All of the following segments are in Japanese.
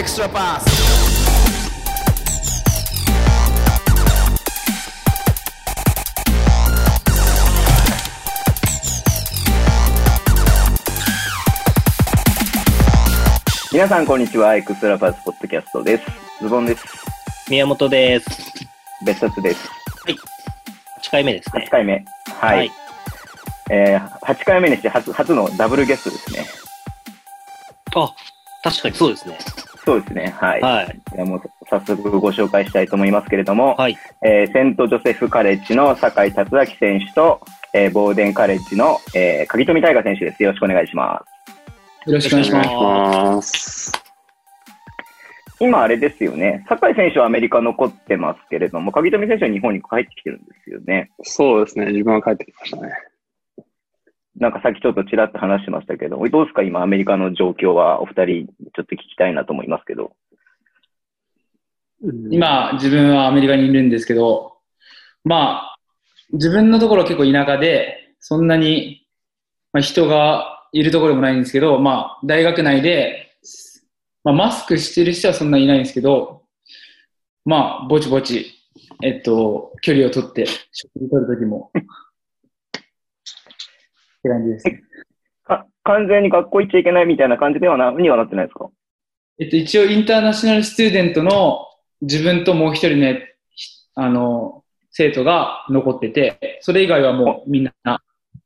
extra pass. 皆さん、こんにちは。エクストラパスポッドキャストです。ズボンです。宮本です。別冊です。8回目ですね8。回目。はい。えー、8回目にして初のダブルゲストですね。あ、確かにそうですね。そうですね。はい。はい。じゃあもう早速ご紹介したいと思いますけれども、はい。えーセントジョセフカレッジの酒井達明選手と、えーボーデンカレッジの、えー、鍵富大河選手です。よろしくお願いします。よろしくお願いします。ます。今あれですよね。酒井選手はアメリカ残ってますけれども、鍵富選手は日本に帰ってきてるんですよね。そうですね。自分は帰ってきましたね。なんかさっきちょっとちらっと話してましたけど、どうですか今アメリカの状況は？お二人ちょっと聞きたいなと思いますけど。今、自分はアメリカにいるんですけど、まあ、自分のところ結構田舎で、そんなに、まあ、人がいるところでもないんですけど、まあ、大学内で、まあ、マスクしてる人はそんなにいないんですけど、まあ、ぼちぼち、えっと、距離を取って、食事取るときも、って感じですね。か完全に学校行っちゃいけないみたいな感じではなにはなってないですか？えっと、一応インターナショナルスチューデントの自分ともう一人の、ひあの、生徒が残ってて、それ以外はもうみんな、あ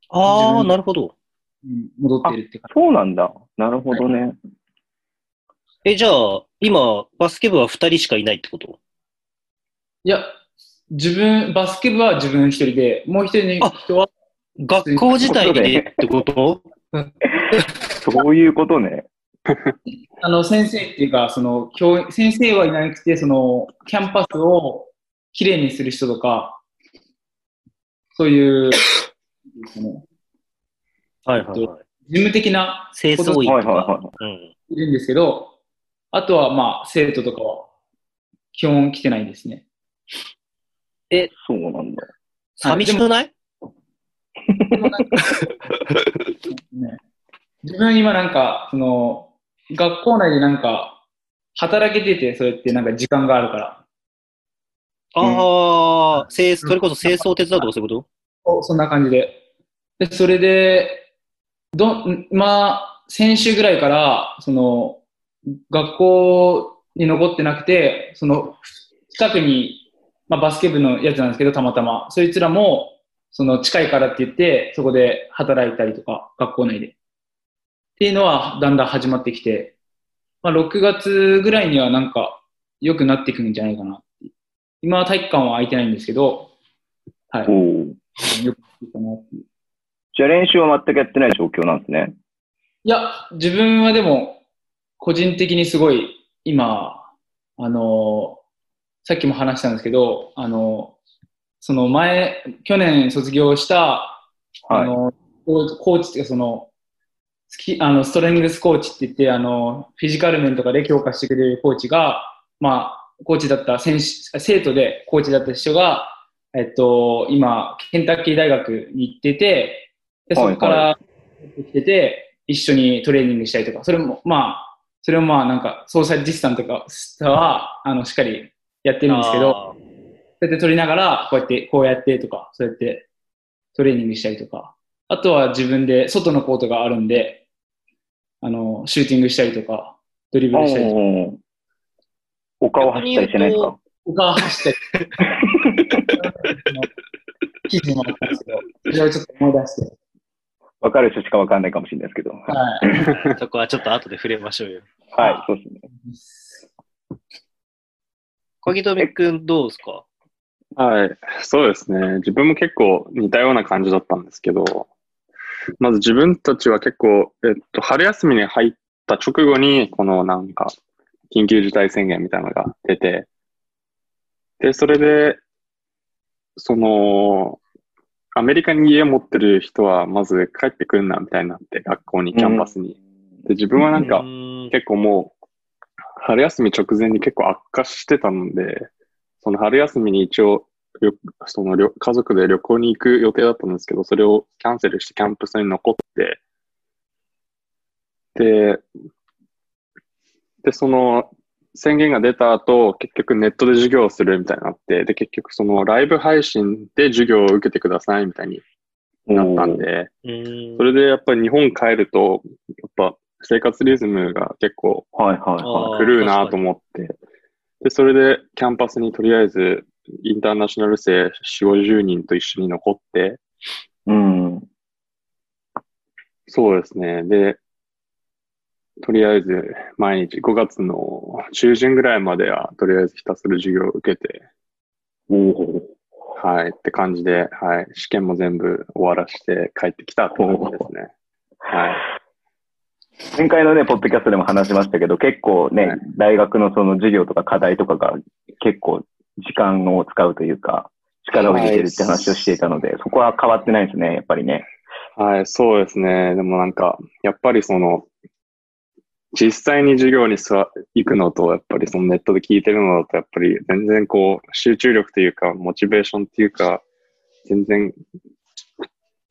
自あ、分なるほど。うん戻ってるって感そうなんだ。なるほどね。え、じゃあ、今、バスケ部は2人しかいないってこと？じ。いや、自分、バスケ部は自分一人で、もう一人の人は、学校自体でってこと？そういうことね。あの、先生っていうか、その、教員先生はいなくて、その、キャンパスをきれいにする人とか、そういう、はいはいはい。事務的な清掃員とはいはいはか？うん。いるんですけど、あとはまあ、生徒とかは、基本来てないですね。そうなんだ。寂しくない？ね、自分今なんか、その、学校内でなんか、働けてて、そうやってなんか時間があるから、ああ、清それこそ清掃手伝うとかそういうこおそんな感じで。で、それで、ど、んまあ、先週ぐらいから、その、学校に残ってなくて、その、近くに、まあ、バスケ部のやつなんですけど、たまたま。そいつらも、その、近いからって言って、そこで働いたりとか、学校内で。っていうのは、だんだん始まってきて、まあ、6月ぐらいにはなんか、良くなってくるんじゃないかな今は体育館は空いてないんですけど、はい。よくいいかなっていう。じゃあ練習は全くやってない状況なんですね。いや、自分はでも、個人的にすごい、今、あの、さっきも話したんですけど、あの、その前、去年卒業した、あはい。の、コーチっていうか、その、スキあのストレングスコーチって言って、あの、フィジカル面とかで強化してくれるコーチが、まあ、コーチだった選手、生徒でコーチだった人が、えっと、今、ケンタッキー大学に行ってて、で、そこかはいら来てて、一緒にトレーニングしたりとか、それも、まあ、それもまあ、なんか、ソーシャルディスタンスとかは、あの、しっかりやってるんですけど、そうやって撮りながら、こうやって、こうやってとか、そうやってトレーニングしたりとか、あとは自分で外のコートがあるんで、あの、シューティングしたりとか、ドリブルしたりとか、おお顔走ったりしてないですか他は走ったり、記事もあったんですけど、それをちょっと思い出して、わかる人しかわかんないかもしれないですけど。はそこはちょっと後で触れましょうよ。はい、そうですね。鍵富くんどうですかはい。そうですね。自分も結構似たような感じだったんですけど、まず自分たちは結構、えっと、春休みに入った直後に、このなんか、緊急事態宣言みたいなのが出て、で、それで、その、アメリカに家を持ってる人は、まず帰ってくるな、みたいになって、学校に、キャンパスに。で、自分はなんか結構もう、春休み直前に結構悪化してたので、その春休みに一応、旅その旅家族で旅行に行く予定だったんですけど、それをキャンセルしてキャンプスに残って、で、で、その、宣言が出た後、結局ネットで授業をするみたいになって、で、結局そのライブ配信で授業を受けてくださいみたいになったんで、うん。それでやっぱり日本帰ると、やっぱ生活リズムが結構はいはいはあー狂うなと思って、で、それでキャンパスにとりあえずインターナショナル生4、50人と一緒に残って、い。うん。そうですね。で、とりあえず毎日5月の中旬ぐらいまではとりあえずひたすら授業を受けて、おお。はい、って感じで、はい、試験も全部終わらして帰ってきたって感じですね。はい。前回のね、ポッドキャストでも話しましたけど、結構ね、はい大学のその授業とか課題とかが結構時間を使うというか、力を入れてるって話をしていたので、そこは変わってないですね、やっぱりね。はい、そうですね。でもなんか、やっぱりその、実際に授業に座行くのと、やっぱりそのネットで聞いてるのだと、やっぱり全然こう、集中力というか、モチベーションっていうか、全然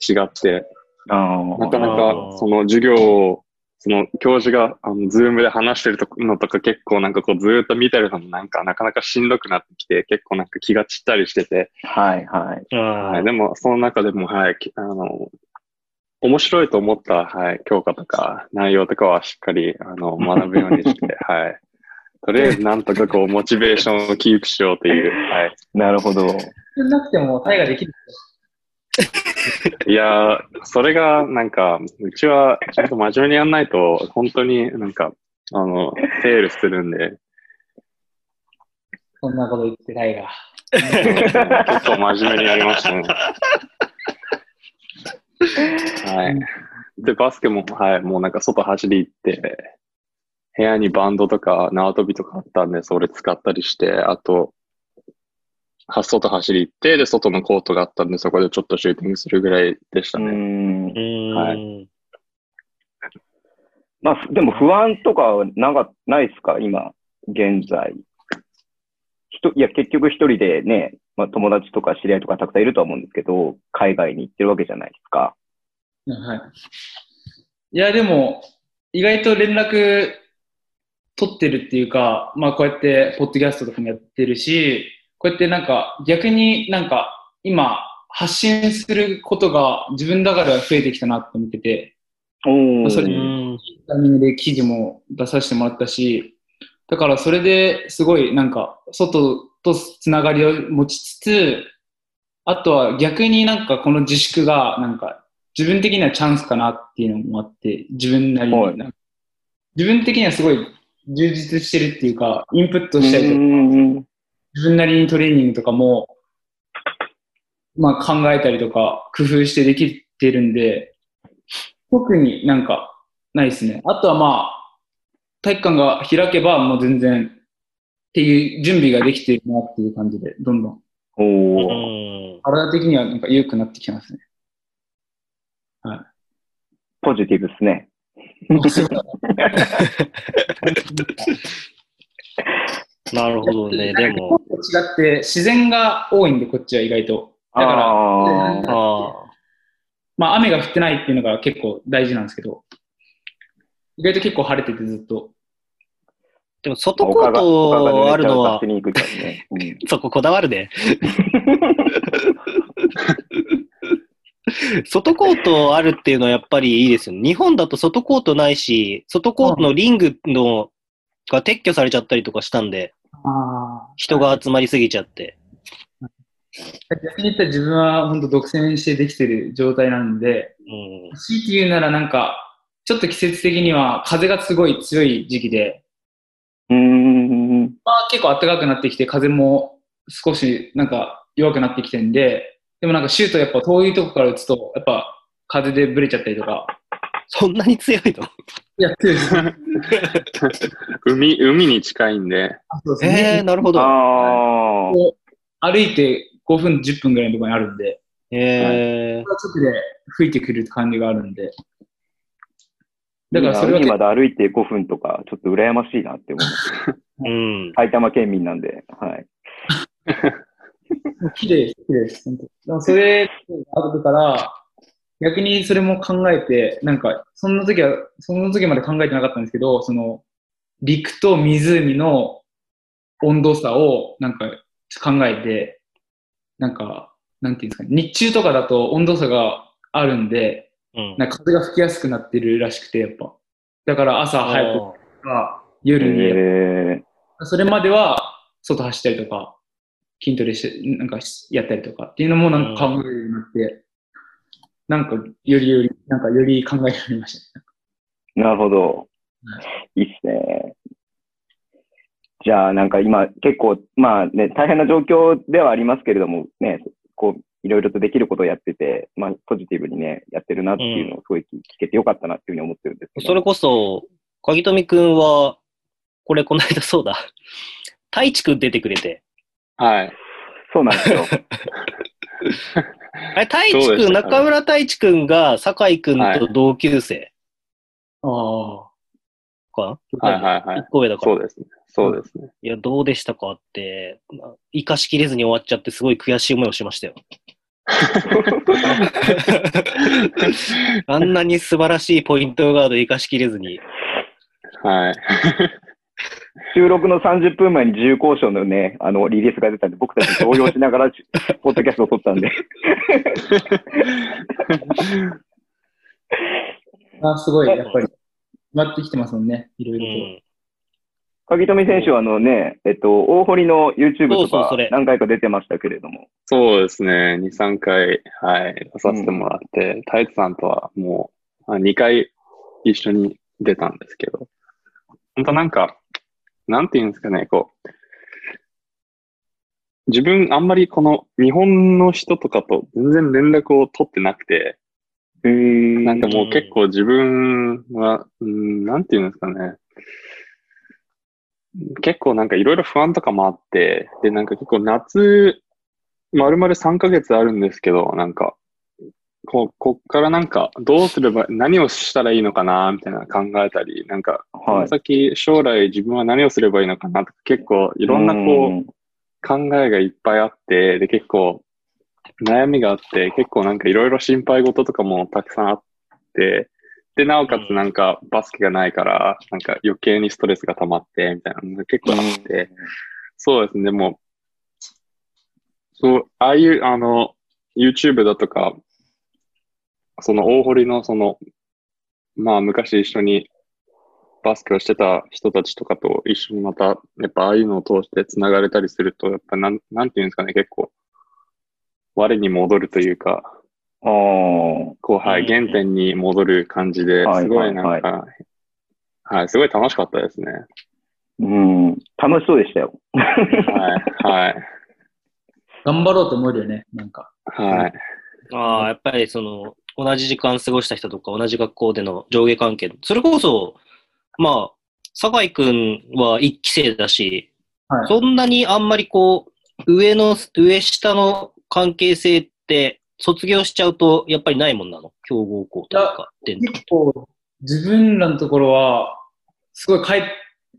違って、あなかなあかーその授業を、その教授があのズームで話してるのとか結構なんかこうずーっと見てるのもなんかなかなかしんどくなってきて、結構なんか気が散ったりしてて、あ。はいはい。はい、でも、その中でも、はい、きあの、面白いと思った、はい、教科とか内容とかはしっかり、あの、学ぶようにして、はい。とりあえず、なんとかこう、モチベーションをキープしようという、はい。なるほど。なくても、タイができる。いやー、それが、なんか、うちは、ちゃんと真面目にやんないと、本当になんか、あの、フェールするんで、そんなこと言ってタイが。結構真面目にやりましたね。はい。で、バスケも、はい、もうなんか外走り行って、部屋にバンドとか縄跳びとかあったんで、それ使ったりして、あと、は外走り行って、で、外のコートがあったんで、そこでちょっとシューティングするぐらいでしたうね。んう。ん。はいまあ、でも不安とかはなんかないですか今、現在。ひといや、結局一人でね、まあ友達とか知り合いとかたくさんいるとは思うんですけど、海外に行ってるわけじゃないですか。はい。いや、でも、意外と連絡取ってるっていうか、まあこうやって、ポッドキャストとかもやってるし、こうやってなんか、逆になんか、今、発信することが自分だから増えてきたなって思ってて、おそれうん。タイミングで記事も出させてもらったし、だからそれですごいなんか、外とつながりを持ちつつ、あとは逆になんかこの自粛がなんか自分的にはチャンスかなっていうのもあって、自分なりはいに。自分的にはすごい充実してるっていうか、インプットしたりとか、うん自分なりにトレーニングとかも、まあ考えたりとか工夫してできてるんで、特になんかないですね。あとはまあ、体育館が開けばもう全然っていう準備ができてるなっていう感じで、どんどんお。体的にはなんか緩くなってきますね。ポジティブですね。なるほどね。でも、違って自然が多いんで、こっちは意外と。だから、あーああ。まあ雨が降ってないっていうのが結構大事なんですけど、意外と結構晴れててずっと。でも、外コートあるのはねうんそここだわるね。外コートあるっていうのはやっぱりいいですよね。日本だと外コートないし、外コートのリングのが撤去されちゃったりとかしたんで、あ人が集まりすぎちゃって。逆に言ったら自分は本当独占してできてる状態なんで、うん。強いて言うならなんか、ちょっと季節的には風がすごい強い時期で、うーん。まあ結構暖かくなってきて風も少しなんか弱くなってきてんで、でもなんかシュートやっぱ遠いとこから打つと、やっぱ風でブレちゃったりとか、そんなに強いの？いや、強いです。海、海に近いんで、あそうですええー、ね。なるほど。ああ。歩いて5分、10分ぐらいのところにあるんで、ええ直で吹いてくる感じがあるんで。だからそれは海結まで歩いて5分とか、ちょっと羨ましいなって思います。うん。埼玉県民なんで、はい。構 綺麗です、綺麗です。本当でもそれがあるから、逆にそれも考えて、なんか、そんな時は、その時まで考えてなかったんですけど、その、陸と湖の温度差をなんか考えて、なんか、なんていうんですかね、日中とかだと温度差があるんで、うん。なんか風が吹きやすくなってるらしくて、やっぱ。だから朝早くとか、夜に、えそれまでは外走ったりとか、筋トレして、なんかやったりとかっていうのもなんか考えるようになって、なんかよりより、なんかより考えるようになりましたね。ー、なるほど。いいっすね。じゃあ、なんか今、結構、まあね、大変な状況ではありますけれども、ね、こう、いろいろとできることをやってて、まあ、ポジティブにね、やってるなっていうのをすごい聞けてよかったなっていうふうに思ってるんですけど。それこそ、鍵富くんは、これこの間そうだ、太一くん出てくれて。はい。そうなんですよ。あれ、太一くん、中村太一くんが酒井くんと同級生ああ。か、はいはいはい一個上だから。そうですね。そうですね。いや、どうでしたかって、生かしきれずに終わっちゃって、すごい悔しい思いをしましたよ。あんなに素晴らしいポイントガード生かしきれずに。はい。収録の30分前に自由交渉のね、あの、リリースが出たんで、僕たち動揺しながら、ポッドキャストを撮ったんで。あすごい、やっぱり、決まってきてますもんね、いろういろと。ん。鍵富選手はあのね、えっと、大堀の YouTube とかそうそうそれ何回か出てましたけれども。そうですね。2、3回、はい、出させてもらって、タイツさんとはもう、あ2回一緒に出たんですけど、本当なんか、なんていうんですかね、こう、自分あんまりこの日本の人とかと全然連絡を取ってなくて、へーなんかもう結構自分は、うん、なんていうんですかね。結構なんかいろいろ不安とかもあって、で、なんか結構夏、まるまる3ヶ月あるんですけど、なんか、こう、こっからなんか、どうすれば、何をしたらいいのかな、みたいな考えたり、なんか、こはい。の先、将来自分は何をすればいいのかなとか、結構いろんなこう、う考えがいっぱいあって、で、結構悩みがあって、結構なんかいろいろ心配事とかもたくさんあって、で、なおかつなんかバスケがないから、なんか余計にストレスが溜まって、みたいなのが結構あって、そうですね、でも、そう、ああいう、あの、YouTube だとか、その大堀のその、まあ昔一緒にバスケをしてた人たちとかと一緒にまた、やっぱああいうのを通して繋がれたりすると、やっぱなん、なんていうんですかね、結構、我に戻るというか、あーこう、はい、うん原点に戻る感じで、はいすごいなんか、ははい、すごい楽しかったですね。うん、楽しそうでしたよ。はい、はい、頑張ろうと思えるよね、なんか。はい。ああ、やっぱりその、同じ時間過ごした人とか、同じ学校での上下関係。それこそ、まあ、酒井くんは一期生だし、はいそんなにあんまりこう、上の、上下の関係性って、卒業しちゃうと、やっぱりないもんなの？強豪校とか、伝統結構、自分らのところは、すごい帰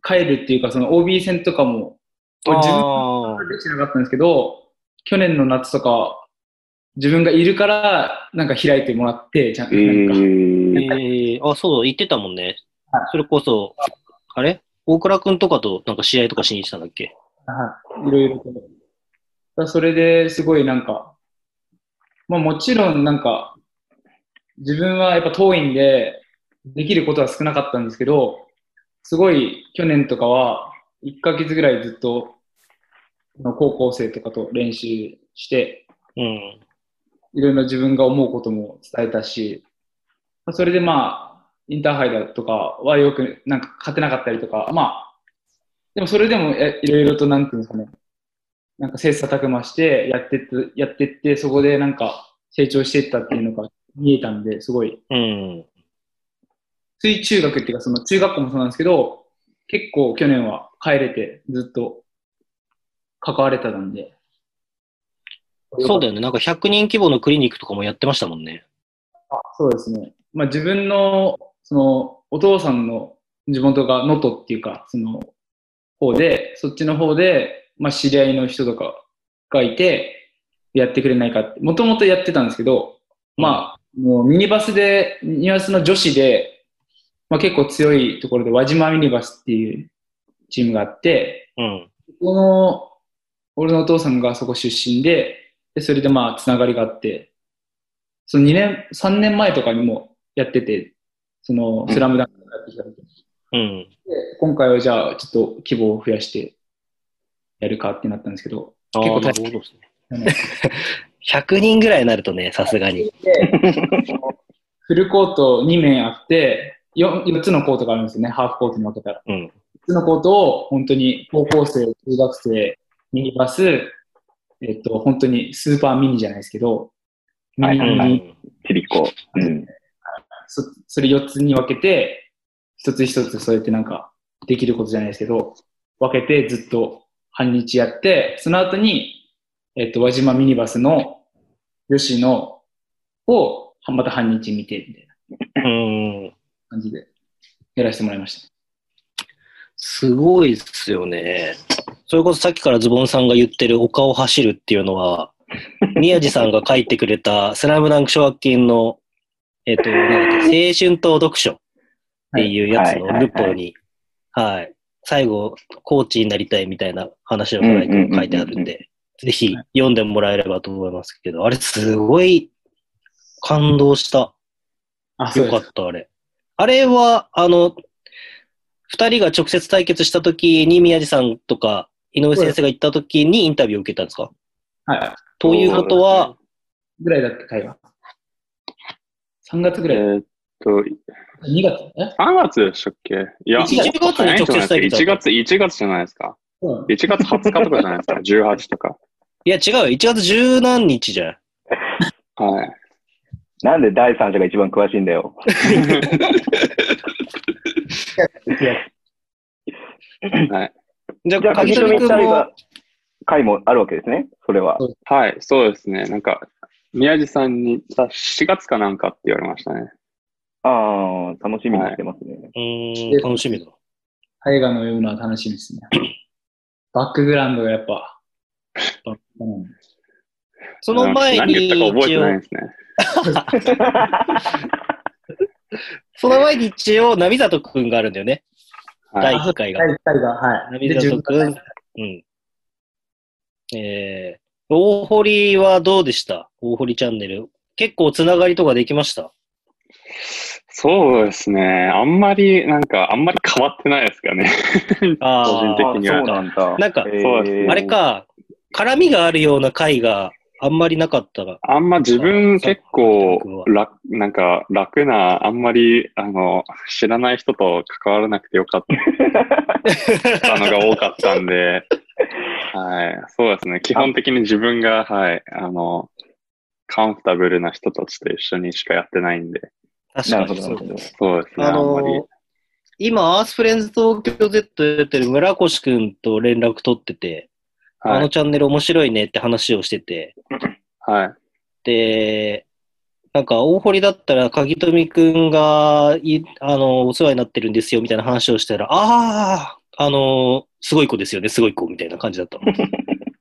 帰るっていうか、その OB 戦とかも、自分あはできてなかったんですけど、去年の夏とか、自分がいるから、なんか開いてもらって、ちゃんとえなんか、えー、あ、そう、言ってたもんねはい。それこそ、あれ？大倉くんとかとなんか試合とかしに行ってたんだっけ？はい、いろいろと。それですごいなんか、まあもちろんなんか、自分はやっぱ遠いんで、できることは少なかったんですけど、すごい去年とかは、1ヶ月ぐらいずっと、高校生とかと練習して、うん。いろいろ自分が思うことも伝えたし、まあそれでまあ、インターハイだとかはよくなんか勝てなかったりとか、まあ、でもそれでもえいろいろとなんていうんですかね、なんか切磋琢磨してやってって、やってって、そこでなんか成長していったっていうのが見えたんで、すごい、うん。水中学っていうかその中学校もそうなんですけど、結構去年は帰れてずっと関われたんで。そうだよね。なんか100人規模のクリニックとかもやってましたもんね。あそうですね。まあ自分の、その、お父さんの地元が能登っていうか、その、方で、そっちの方で、まあ知り合いの人とかがいて、やってくれないかって、もともとやってたんですけど、まあ、もうミニバスで、ミニバスの女子で、まあ結構強いところで、輪島ミニバスっていうチームがあって、うん。この、俺のお父さんがそこ出身で、で、それでまあ、つながりがあって、その2年、3年前とかにもやってて、その、スラムダンクがやってきた時にうん。で今回はじゃあ、ちょっと規模を増やしてやるかってなったんですけど、結構大なるほどですね。あの100人ぐらいになるとね、さすがに。フルコート2面あって4、4つのコートがあるんですよね、ハーフコートに分けたら。うん。4つのコートを本当に高校生、中学生、ミニバス、えっと、本当にスーパーミニじゃないですけど、ミニはいうん。にちびっこ。うん。そそれ4つに分けて、一つ一つそうやってなんかできることじゃないですけど、分けてずっと半日やって、その後に、えっと、輪島ミニバスの吉野をまた半日見て、みたいなうん。感じでやらせてもらいました。すごいですよね。それこそさっきからズボンさんが言ってる丘を走るっていうのは、宮地さんが書いてくれたスラムダンク奨学金の、えっ、と、なんだっけ、青春と読書っていうやつのルポに、はい。最後、コーチになりたいみたいな話を書いて書いてあるんで、ぜひ読んでもらえればと思いますけど、あれすごい感動した。あ、よ。かった、あれ。あれは、あの、二人が直接対決した時に宮地さんとか井上先生が行った時にインタビューを受けたんですか？はい。ということは、ぐらいだって会話。3月ぐえらい。ーっと、2月え3月でしたっけ？いや、1月に直接対決1月、1月じゃないですか。うん1月20日とかじゃないですか？18とか。いや違うよ。1月十何日じゃん。はい。なんで第三者が一番詳しいんだよ。はい。じゃあ、鍵富鍵富君も二人が、回もあるわけですね。それは。はい、そうですね。なんか、宮地さんに、あ7月かなんかって言われましたね。ああ、楽しみにしてますね。うーん、楽しみだ。大河のような楽しみですね。バックグラウンドがやっぱ、バックなんでその前何に言ったか覚え一応てないで、すね。その前に一応、波里くんがあるんだよね。第はい。1回が。第1回が、はい。うん。えー、大堀はどうでした？大堀チャンネル。結構つながりとかできました？そうですね。あんまり、なんか、あんまり変わってないですかね。あ個人的にはあそうなんだ。なんかへーあれか、絡みがあるような回があんまりなかったら。あんま自分さ結構楽、なんか楽な、あんまり、あの、知らない人と関わらなくてよかった のが多かったんで、はい。そうですね。基本的に自分が、はい、あの、カンフタブルな人たちと一緒にしかやってないんで、確かにそうなるほど。そうですね。ああんまりの。、今、アースフレンズ東京 Z やってる村越くんと連絡取ってて、あはい。のチャンネル面白いねって話をしてて、はい。で、なんか大堀だったら鍵富くんがいあのお世話になってるんですよみたいな話をしたら、ああ、あの、すごい子ですよね、すごい子みたいな感じだったの。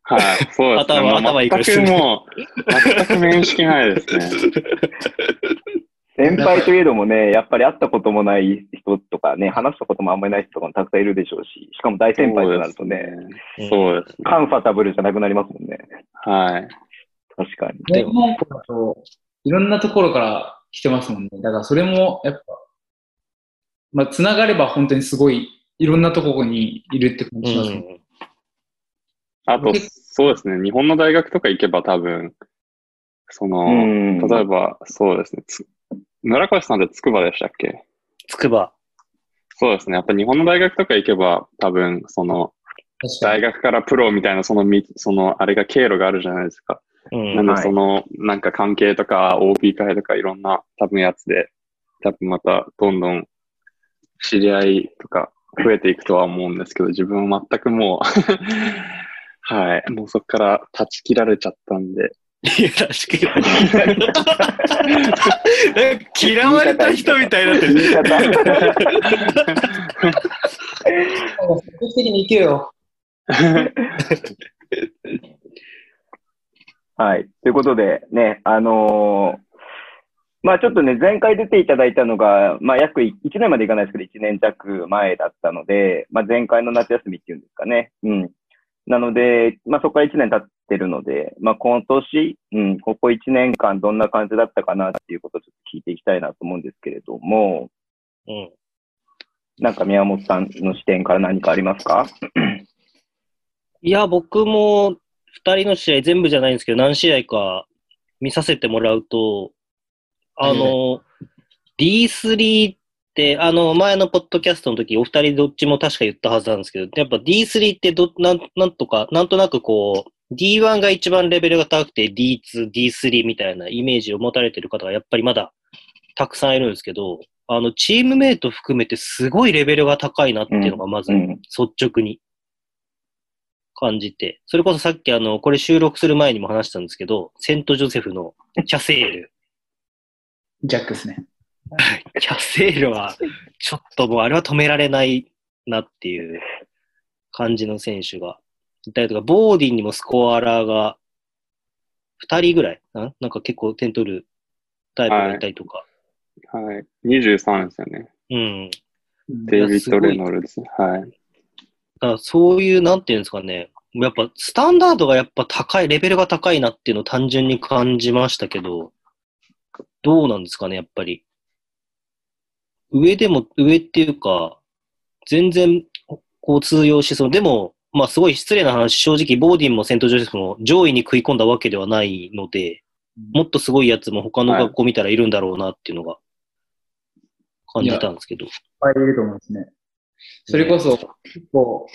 はい。そうですね。頭頭いい子です全くもう、全く面識ないですね。先輩といえどもね、やっぱり会ったこともない人とかね、話したこともあんまりない人とかもたくさんいるでしょうし、しかも大先輩となるとね、そうですね。カンファタブルじゃなくなりますもんね。はい。確かに。で日本だと、いろんなところから来てますもんね。だからそれも、やっぱ、まあ、つながれば本当にすごい、いろんなところにいるって感うじしますね。ん。あと、そうですね。日本の大学とか行けば多分、その、うん。例えば、そうですね。つ村越さんって筑波でしたっけ？つくば。そうですね。やっぱ日本の大学とか行けば、多分、その。大学からプロみたいな、そのみ、その、あれが経路があるじゃないですか。うん。なんで、はいその、なんか関係とか、OB 会とかいろんな、多分やつで、多分また、どんどん、知り合いとか、増えていくとは思うんですけど、自分は全くもう、はい、もうそこから断ち切られちゃったんで、いや、確かに。なんか嫌われた人みたいになってる。積極的に行けよ。はい。ということで、ね、あのーまあちょっとね、前回出ていただいたのが、まあ約1年までいかないですけど、1年弱前だったので、まあ前回の夏休みっていうんですかね。うん。なので、まあそこから1年経ってるので、まあ今年、うん、ここ1年間どんな感じだったかなっていうことをちょっと聞いていきたいなと思うんですけれども、うん。なんか宮本さんの視点から何かありますか？いや、僕も二人の試合全部じゃないんですけど、何試合か見させてもらうと、あの、D3 って、あの、前のポッドキャストの時、お二人どっちも確か言ったはずなんですけど、やっぱ D3 ってど、なん、なんとか、なんとなくこう、D1 が一番レベルが高くて D2、D3 みたいなイメージを持たれてる方がやっぱりまだたくさんいるんですけど、あの、チームメイト含めてすごいレベルが高いなっていうのがまずうん率直に感じて、それこそさっきあの、これ収録する前にも話したんですけど、セントジョセフのキャセール。ジャックですね。キャセールは、ちょっともうあれは止められないなっていう感じの選手がいたりとか、ボーディンにもスコアラーが2人ぐらいな？なんか結構点取るタイプがいたりとか。はい。23ですよね。うん。デイビッド・レノルズ。はい。だからそういう、なんていうんですかね、やっぱスタンダードがやっぱ高い、レベルが高いなっていうのを単純に感じましたけど、どうなんですかね、やっぱり。上でも、上っていうか、全然こう通用しそう。でも、まあすごい失礼な話、正直ボーディンもセントジョセフも上位に食い込んだわけではないので、もっとすごいやつも他の学校見たらいるんだろうなっていうのが感じたんですけど。いっぱいいると思うんですね。それこそ、結構、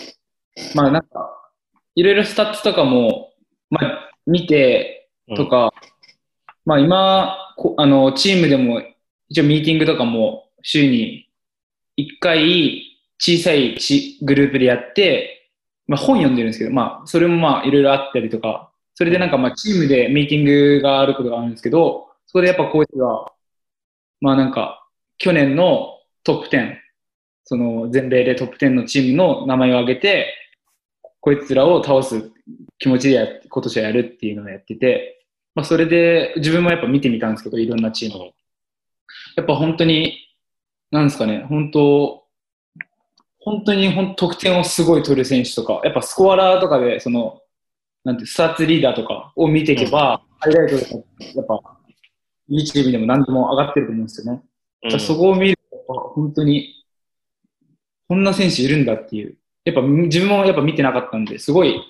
まあなんか、いろいろスタッツとかも、まあ見てとか、まあ今、こあの、チームでも、一応ミーティングとかも週に1回小さいグループでやって、まあ本読んでるんですけど、まあそれもまあいろいろあったりとか、それでなんかまあチームでミーティングがあることがあるんですけど、そこでやっぱコーチが、まあなんか、去年のトップ10、その全米でトップ10のチームの名前を挙げて、こいつらを倒す気持ちでや今年はやるっていうのをやってて、まあそれで自分もやっぱ見てみたんですけど、いろんなチームを。やっぱ本当に、なんですかね、本当、本当に本得点をすごい取る選手とか、やっぱスコアラーとかで、その、なんて、スタッツリーダーとかを見ていけば、ハイライトでもやっぱ、いいチームでも何でも上がってると思うんですよね。うんそこを見ると、本当に、こんな選手いるんだっていう。やっぱ自分もやっぱ見てなかったんで、すごい、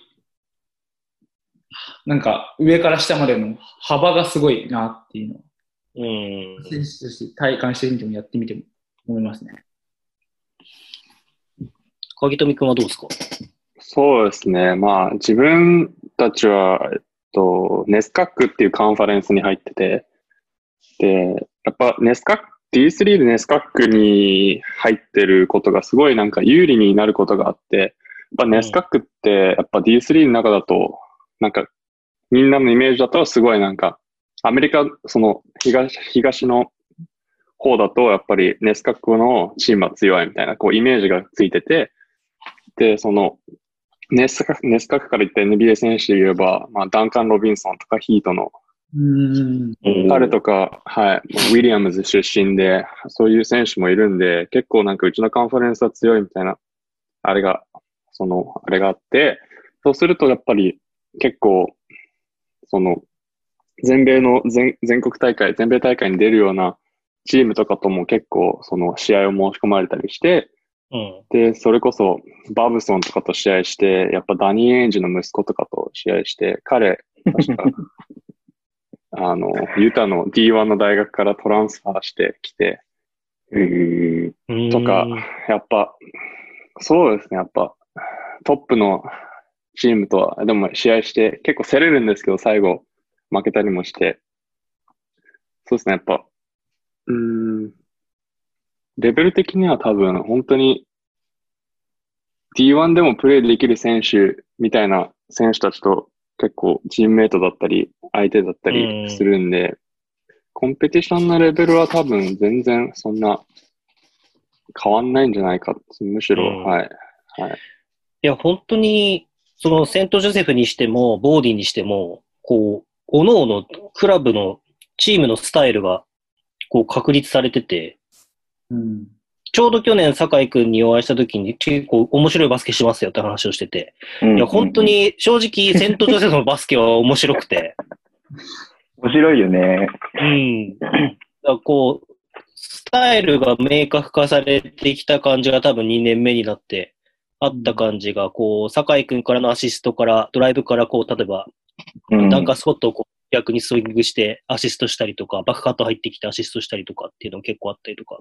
なんか上から下までの幅がすごいなっていうのを、うん。選手として体感してみてもやってみても思いますね。鍵富君はどうですか？そうですね。まあ、自分たちは、えっと、ネスカックっていうカンファレンスに入ってて、で、やっぱネスカック、D3 でネスカックに入ってることがすごいなんか有利になることがあって、やっぱネスカックってやっぱ D3 の中だと、なんかみんなのイメージだとすごいなんか、アメリカ、その東、東の方だとやっぱりネスカックのチームは強いみたいなこうイメージがついてて、で、その、ネスカネスカクから言った NBA 選手で言えば、まあ、ダンカン・ロビンソンとかヒートの、うん。彼とか、はい、ウィリアムズ出身で、そういう選手もいるんで、結構なんかうちのカンファレンスは強いみたいな、あれが、その、あれがあって、そうするとやっぱり結構、その、全米の全全国大会、全米大会に出るようなチームとかとも結構、その試合を申し込まれたりして、うん。で、それこそ、バブソンとかと試合して、やっぱダニー・エンジの息子とかと試合して、彼、確か、あの、ユタの D1 の大学からトランスファーしてきて、うんとか、やっぱ、そうですね、やっぱ、トップのチームとは、でも試合して、結構競れるんですけど、最後、負けたりもして、そうですね、やっぱ、うーん、レベル的には多分、本当に、D1 でもプレーできる選手みたいな選手たちと結構チームメイトだったり、相手だったりするんで、コンペティションのレベルは多分全然そんな変わんないんじゃないか。むしろ、うんはい。はい。いや、本当に、そのセントジョセフにしても、ボーディにしても、こう、各々クラブのチームのスタイルが構確立されてて、うん。ちょうど去年、酒井くんにお会いした時に結構面白いバスケしますよって話をしてて、うんいや、本当。に正直、セントジョセフのバスケは面白くて、面白いよね。うん。だこう、スタイルが明確化されてきた感じが多分2年目になって、あった感じが、こう、酒井くんからのアシストから、ドライブからこう、例えば、うんダンカースポットをこう逆にスイングしてアシストしたりとか、バックカット入ってきてアシストしたりとかっていうのも結構あったりとか、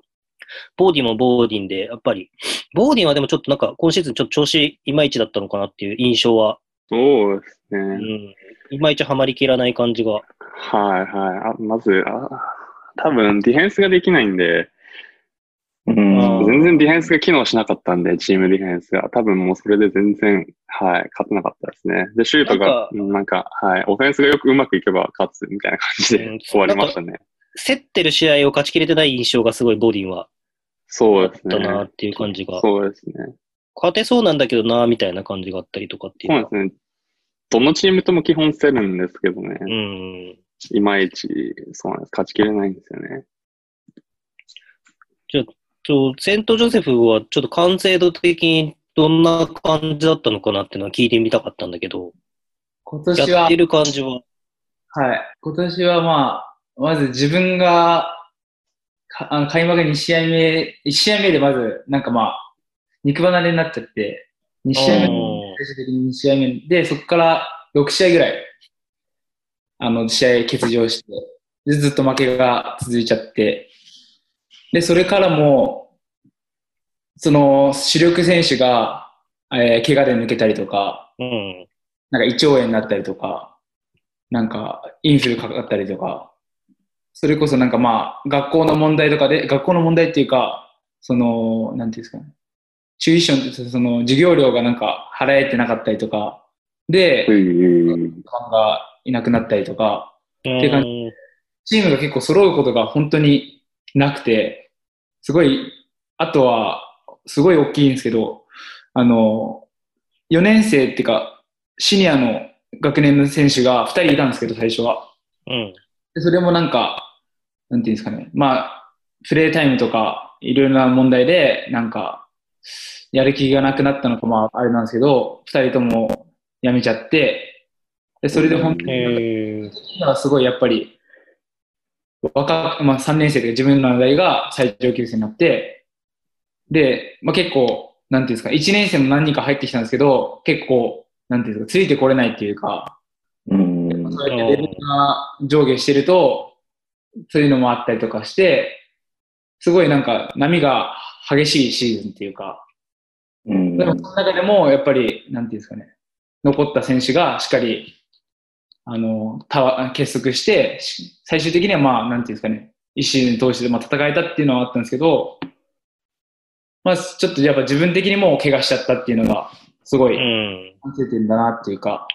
ボーディもボーディンで、やっぱり、ボーディンはでもちょっとなんか今シーズンちょっと調子いまいちだったのかなっていう印象は、そうですね。うん、いまいちハマりきらない感じが。はいはい。あまずあ、多分ディフェンスができないんで、うん全然ディフェンスが機能しなかったんで、チームディフェンスが。多分もうそれで全然、はい、勝てなかったですね。で、シュートが、なんか、はい、オフェンスがよくうまくいけば勝つみたいな感じうんで終わりましたね。競ってる試合を勝ちきれてない印象がすごいボーディンはそうですたなっね。ていう感じが。そうですね。勝てそうなんだけどなみたいな感じがあったりとかっていうか。そうですね。どのチームとも基本競るんですけどね。うん。いまいち、そうなんです。勝ちきれないんですよね。ちょセントジョセフはちょっと完成度的にどんな感じだったのかなっていうのは聞いてみたかったんだけど、今年はやって、る感じは？はい。今年はまあ、まず自分が、かあの開幕2試合目、1試合目でまず、なんかまあ、肉離れになっちゃって、2試合目、うん最終的に2試合目で、そこから6試合ぐらい、あの、試合欠場して、でずっと負けが続いちゃって、で、それからも、その、主力選手が、えー怪我で抜けたりとか、うん。なんか胃腸炎になったりとか、なんかインフルかかったりとか、それこそなんかまあ、学校の問題とかで、学校の問題っていうか、その、なんていうんですかね、チューイションってその授業料がなんか払えてなかったりとか、で、うフん。ァンがいなくなったりとか、て感うんチームが結構揃うことが本当になくて、すごい、あとは、すごい大きいんですけど、あの、4年生っていうか、シニアの学年の選手が2人いたんですけど、最初は。うん。でそれもなんか、なんていうんですかね、まあ、プレイタイムとか、いろいろな問題で、なんか、やる気がなくなったのか、まあ、あれなんですけど、2人とも辞めちゃって、で、それで本当に、すごいやっぱり、若、まあ3年生で自分の代が最上級生になって、で、まあ結構、なんていうんですか、1年生も何人か入ってきたんですけど、結構、なんていうんですか、ついてこれないっていうか、うん。そうやってレベルが上下してると、そういうのもあったりとかして、すごいなんか波が激しいシーズンっていうか、うんでもその中でもやっぱり、なんていうんですかね、残った選手がしっかり、あの、結束して、し最終的にはまあ、なんていうんですかね、一シーズン通してまあ戦えたっていうのはあったんですけど、まあ、ちょっとやっぱ自分的にも怪我しちゃったっていうのが、すごいうん。反省点だなっていうか、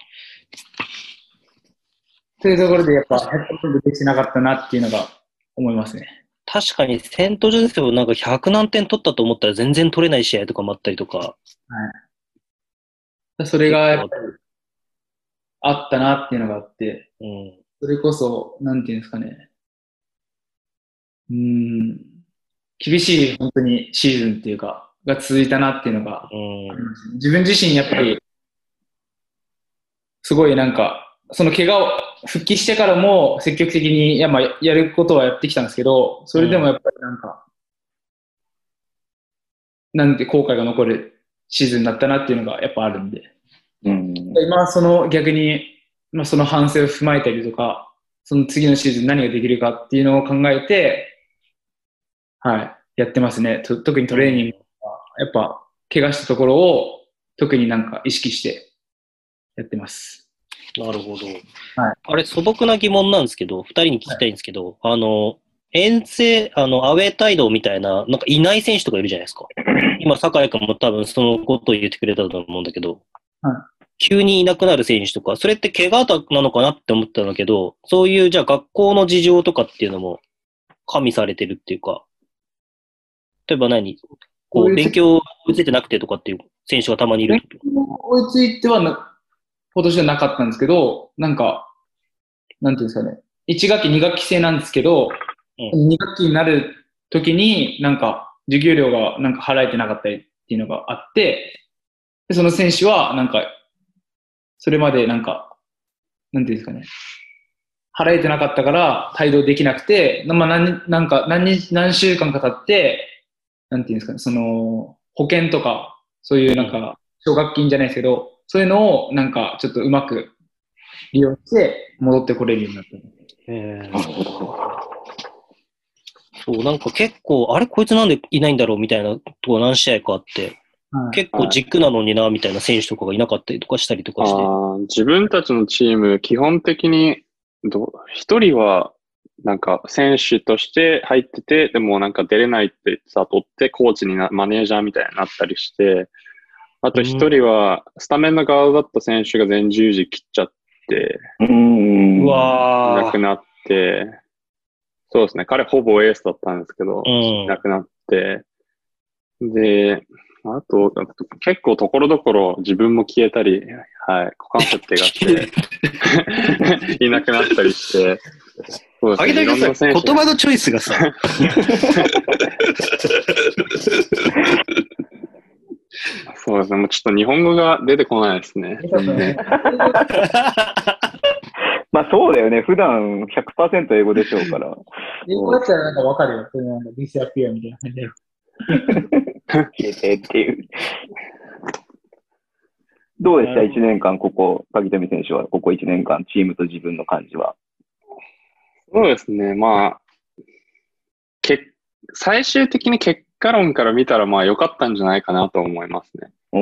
というところでやっぱ100%できてなかったなっていうのが思いますね。確かにセントジョセフなんか100何点取ったと思ったら全然取れない試合とかもあったりとか。それがやっぱりあったなっていうのがあって、うん。それこそ、なんていうんですかね。うん、厳しい本当にシーズンっていうか、が続いたなっていうのがうん。自分自身やっぱり、すごいなんか、その怪我を復帰してからも積極的にや,、まあ、やることはやってきたんですけど、それでもやっぱりなんか、なんて後悔が残るシーズンだったなっていうのがやっぱあるんで、今その逆に、まあ、その反省を踏まえたりとか、その次のシーズン何ができるかっていうのを考えて、はい、やってますね。と特にトレーニングは、やっぱ、怪我したところを特になんか意識してやってます。なるほど。はいあれ、素朴な疑問なんですけど、二人に聞きたいんですけど、あの、遠征、あの、アウェー帯同みたいな、なんかいない選手とかいるじゃないですか。今、酒井君も多分そのことを言ってくれたと思うんだけど、は急にいなくなる選手とか、それって怪我なのかなって思ったんだけど、そういう、じゃあ学校の事情とかっていうのも加味されてるっていうか、例えば何？こう、勉強追いついてなくてとかっていう選手がたまにいる追いついてはな、今年はなかったんですけど、なんか、なんていうんですかね。1学期、2学期制なんですけど、2学期になる時になんか授業料がなんか払えてなかったりっていうのがあって、でその選手はなんか、それまでなんか、なんていうんですかね、払えてなかったから帯同できなくて、まあ、何なんか何日何週間か経って、なんていうんですかね、その保険とか、そういうなんか奨学金じゃないですけど、そういうのをなんかちょっとうまく利用して戻ってこれるようになった。え。ーそう、なんか結構、あれこいつなんでいないんだろうみたいなとこ何試合かあって、はい結構軸なのにな、みたいな選手とかがいなかったりとかしたりとかして。自分たちのチーム、基本的にど、一人は、なんか選手として入ってて、でもなんか出れないって悟って、コーチにな、マネージャーみたいになったりして、あと一人は、スタメンの側だった選手が全十字切っちゃって、うーん。ういわー。なくなって、そうですね、彼ほぼエースだったんですけど、うん。なくなって、で、あと、結構ところどころ自分も消えたり、はい、股関節怪我して、いなくなったりして、そうですね、いろんな選手葉のチョイスがさ、そうですね、もうちょっと日本語が出てこないですね。まあそうだよね。普段100%英語でしょうから。英語だったらなんかわかるよ。ディスアピアみたいな感じで。消えてっていう。どうでした ?1 年間、ここ、鍵富選手は、ここ1年間、チームと自分の感じは？そうですね、まあ、け最終的に結果論から見たら、まあ良かったんじゃないかなと思いますね。おー。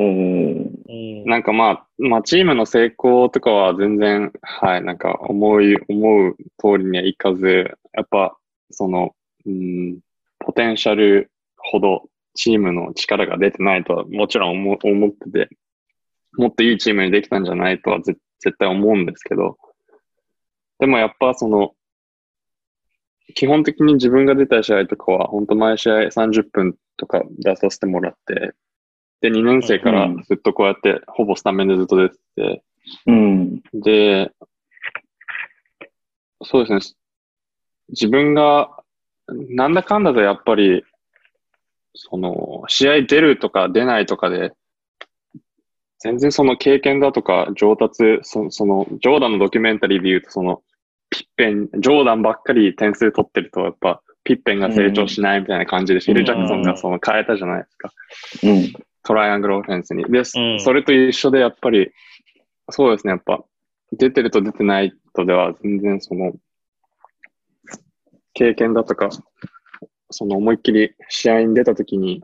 うん。なんかまあ、まあチームの成功とかは全然、はい、なんか思い、思う通りにはいかず、やっぱ、その、うん、ポテンシャルほどチームの力が出てないとはもちろん思思ってて、もっといいチームにできたんじゃないとはぜ絶対思うんですけど、でもやっぱその、基本的に自分が出た試合とかは、本当毎試合30分とか出させてもらって、で、2年生からうんずっとこうやって、ほぼスタメンでずっと出てて、うん。で、そうですね。自分が、なんだかんだでやっぱり、その、試合出るとか出ないとかで、全然その経験だとか上達、そその、ジョーダンのドキュメンタリーで言うと、その、ピッペン、ジョーダンばっかり点数取ってると、やっぱ、ピッペンが成長しないみたいな感じで、フィル・ジャクソンがその変えたじゃないですか。うん。トライアングルオフェンスに。で、うんそれと一緒でやっぱり、そうですね、やっぱ、出てると出てないとでは全然その、経験だとか、その思いっきり試合に出た時に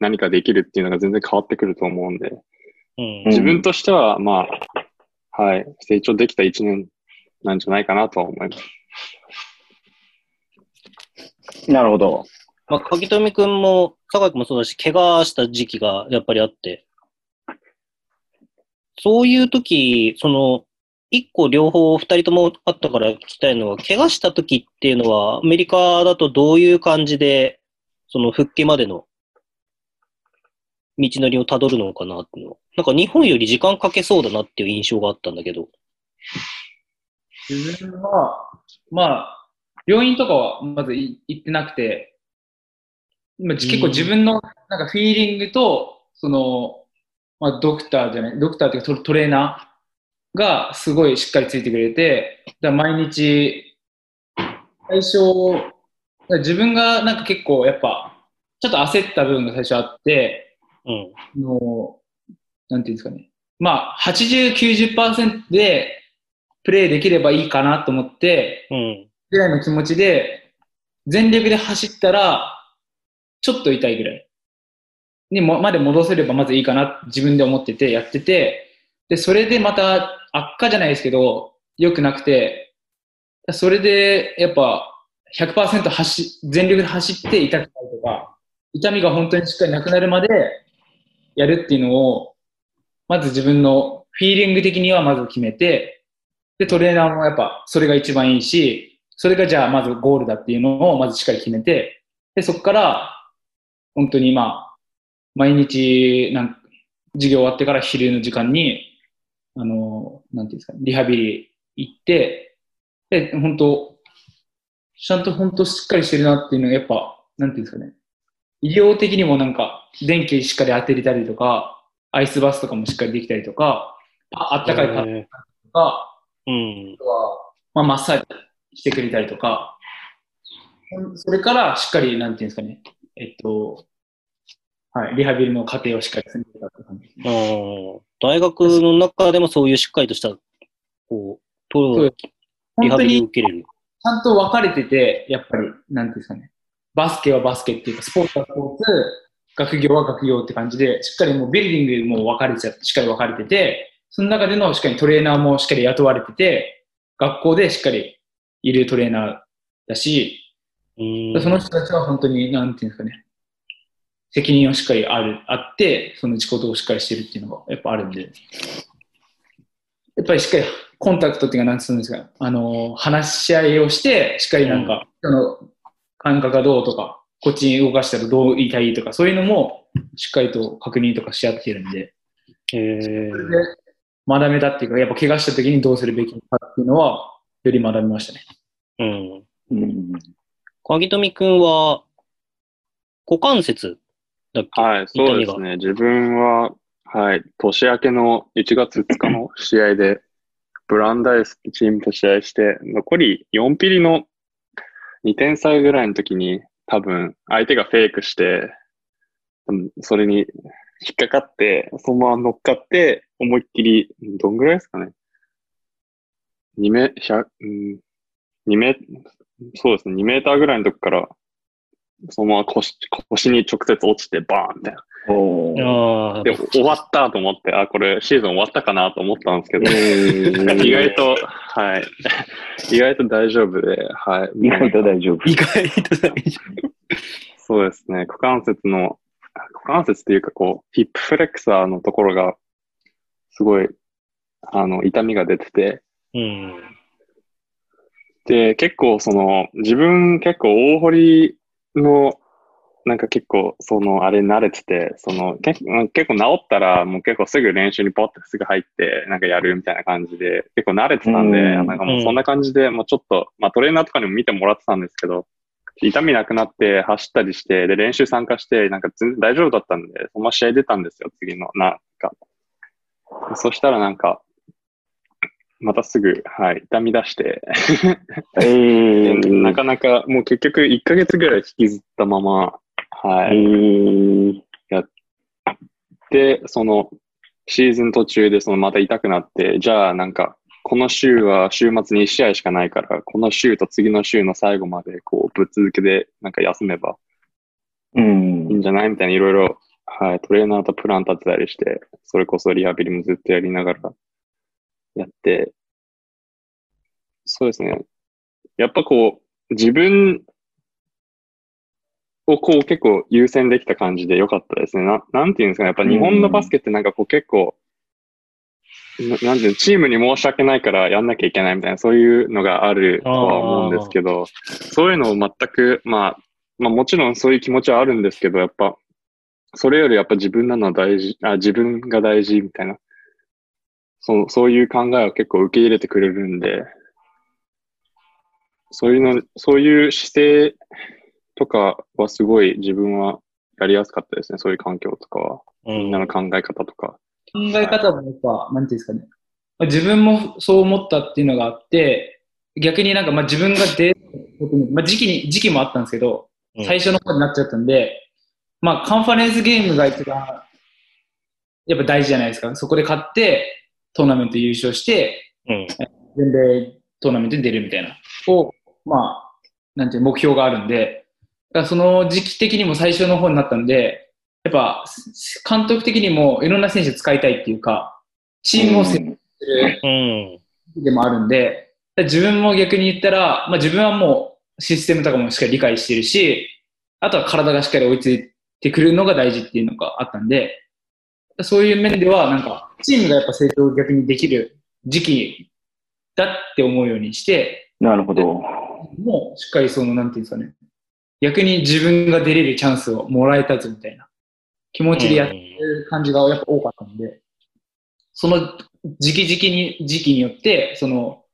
何かできるっていうのが全然変わってくると思うんで、うん自分としては、まあ、はい、成長できた一年なんじゃないかなとは思います。なるほど。まあ、鍵富くんも、坂井くんもそうだし、怪我した時期がやっぱりあって、そういう時、その、一個両方二人ともあったから聞きたいのは、怪我した時っていうのは、アメリカだとどういう感じで、その復帰までの道のりをたどるのかなっていうのは。なんか日本より時間かけそうだなっていう印象があったんだけど。自分は、まあ、病院とかはまず行ってなくて、まあ、結構自分のなんかフィーリングと、その、まあ、ドクターじゃない、ドクターっていうかトトレーナーがすごいしっかりついてくれて、だ毎日、最初、自分がなんか結構やっぱ、ちょっと焦った部分が最初あって、うん。の、なんていうんですかね。まあ、80、90%でプレイできればいいかなと思って、うん。ぐらいの気持ちで、全力で走ったら、ちょっと痛いぐらい。にも、まで戻せればまずいいかな自分で思ってて、やってて、で、それでまた悪化じゃないですけど、良くなくて、それでやっぱ100%走、全力で走って痛くなるとか、痛みが本当にしっかりなくなるまでやるっていうのを、まず自分のフィーリング的にはまず決めて、で、トレーナーもやっぱそれが一番いいし、それがじゃあまずゴールだっていうのをまずしっかり決めて、で、そこから、本当にまあ、毎日、なんか授業終わってから昼の時間に、あの、なんていうんですか、リハビリ行って、で、本当、ちゃんと本当しっかりしてるなっていうのがやっぱ、なんていうんですかね。医療的にもなんか、電気しっかり当てれたりとか、アイスバスとかもしっかりできたりとか、ああったかいパッとか、ーうんあ。とは、まあ、マッサージしてくれたりとか、それからしっかり、なんていうんですかね、えっと、はい、リハビリの過程をしっかり進めてたって感じですね。大学の中でもそういうしっかりとした、こう、とそうリハビリを受けれる。ゃんと分かれてて、やっぱり、なんていうんですかね、バスケはバスケっていうか、スポーツはスポーツ、学業は学業って感じで、しっかりもうビルディングも分かれちゃって、しっかり分かれてて、その中でのしっかりトレーナーもしっかり雇われてて、学校でしっかりいるトレーナーだし、うん。その人たちは本当に、なんていうんですかね、責任をしっかりある、あって、その仕事をしっかりしてるっていうのがやっぱあるんで、やっぱりしっかりコンタクトっていうか、なんつうんですか、あの、話し合いをして、しっかりなんか、その感覚がどうとか、こっちに動かしたらどう言いたいとか、そういうのもしっかりと確認とかし合ってるんで、へー学べたっていうか、やっぱ怪我した時にどうするべきかっていうのは、より学びましたね。うん。うん。鍵富くんは、股関節はい、そうですね。自分は、はい、年明けの1月2日の試合で、ブランダイスチームと試合して、残り4ピリの2点差ぐらいの時に、多分、相手がフェイクして、うんそれに引っかかって、そのまま乗っかって、思いっきり、どんぐらいですかね。2メ、100、うん、2メ、そうですね、2メーターぐらいのとこから、そのまま腰腰に直接落ちてバーンみたいな。おーああ、で、終わったと思って、あ、これシーズン終わったかなと思ったんですけど、え意外と、はい。意外と大丈夫で、はい。意外と大丈夫。意外と大丈そうですね。股関節の、股関節っていうかこう、ヒップフレクサーのところが、すごい、あの、痛みが出てて、夫。うん。で、結構その、自分結構大堀の、なんか結構、その、あれ慣れてて、その、結構結構治ったら、もう結構すぐ練習にポッてすぐ入って、なんかやるみたいな感じで、結構慣れてたんで、うんなんかもうそんな感じで、もうちょっと、まあトレーナーとかにも見てもらってたんですけど、痛みなくなって走ったりして、で、練習参加して、なんか全然大丈夫だったんで、そのまま試合出たんですよ、次の、なんか。そしたらなんか、またすぐ、はい、痛み出して、えー、なかなか、もう結局1ヶ月ぐらい引きずったまま、はえい。ー、で、その、シーズン途中でそのまた痛くなって、じゃあなんか、この週は週末に1試合しかないから、この週と次の週の最後までこうぶっ続けでなんか休めばうん。いいんじゃないみたいな、いろいろ、はい、トレーナーとプラン立てたりして、それこそリハビリもずっとやりながらやって、そうですね。やっぱこう、自分をこう結構優先できた感じで良かったですね。ななんていうんですかね。やっぱ日本のバスケってなんかこう結構、ななんていうの、チームに申し訳ないからやんなきゃいけないみたいな、そういうのがあるとは思うんですけど、そういうのを全く、まあ、まあもちろんそういう気持ちはあるんですけど、やっぱ、それよりやっぱ自分なのは大事、あ、自分が大事みたいな、そう、そういう考えを結構受け入れてくれるんで、そういうの、そういう姿勢とかはすごい自分はやりやすかったですね。そういう環境とかは。うんみんなの考え方とか。考え方もやっぱ、なんていうんですかね。まあ自分もそう思ったっていうのがあって、逆になんかまあ自分が出ることに、まあ時期に、時期もあったんですけど、うん最初の方になっちゃったんで、まあカンファレンスゲームが一番、やっぱ大事じゃないですか。そこで勝って、トーナメント優勝して、うん。全米トーナメントに出るみたいな、を、まあ、なんていう目標があるんで、だからその時期的にも最初の方になったんで、やっぱ監督的にもいろんな選手使いたいっていうか、チームを設定するうん。でもあるんで、自分も逆に言ったら、まあ自分はもうシステムとかもしっかり理解してるし、あとは体がしっかり追いついてくるのが大事っていうのがあったんで、そういう面では、なんか、チームがやっぱ成長逆にできる時期だって思うようにして、なるほど。もうしっかりその、なんていうんですかね、逆に自分が出れるチャンスをもらえたぞみたいな気持ちでやってる感じがやっぱ多かったんで、その時期時期に、時期によって、その、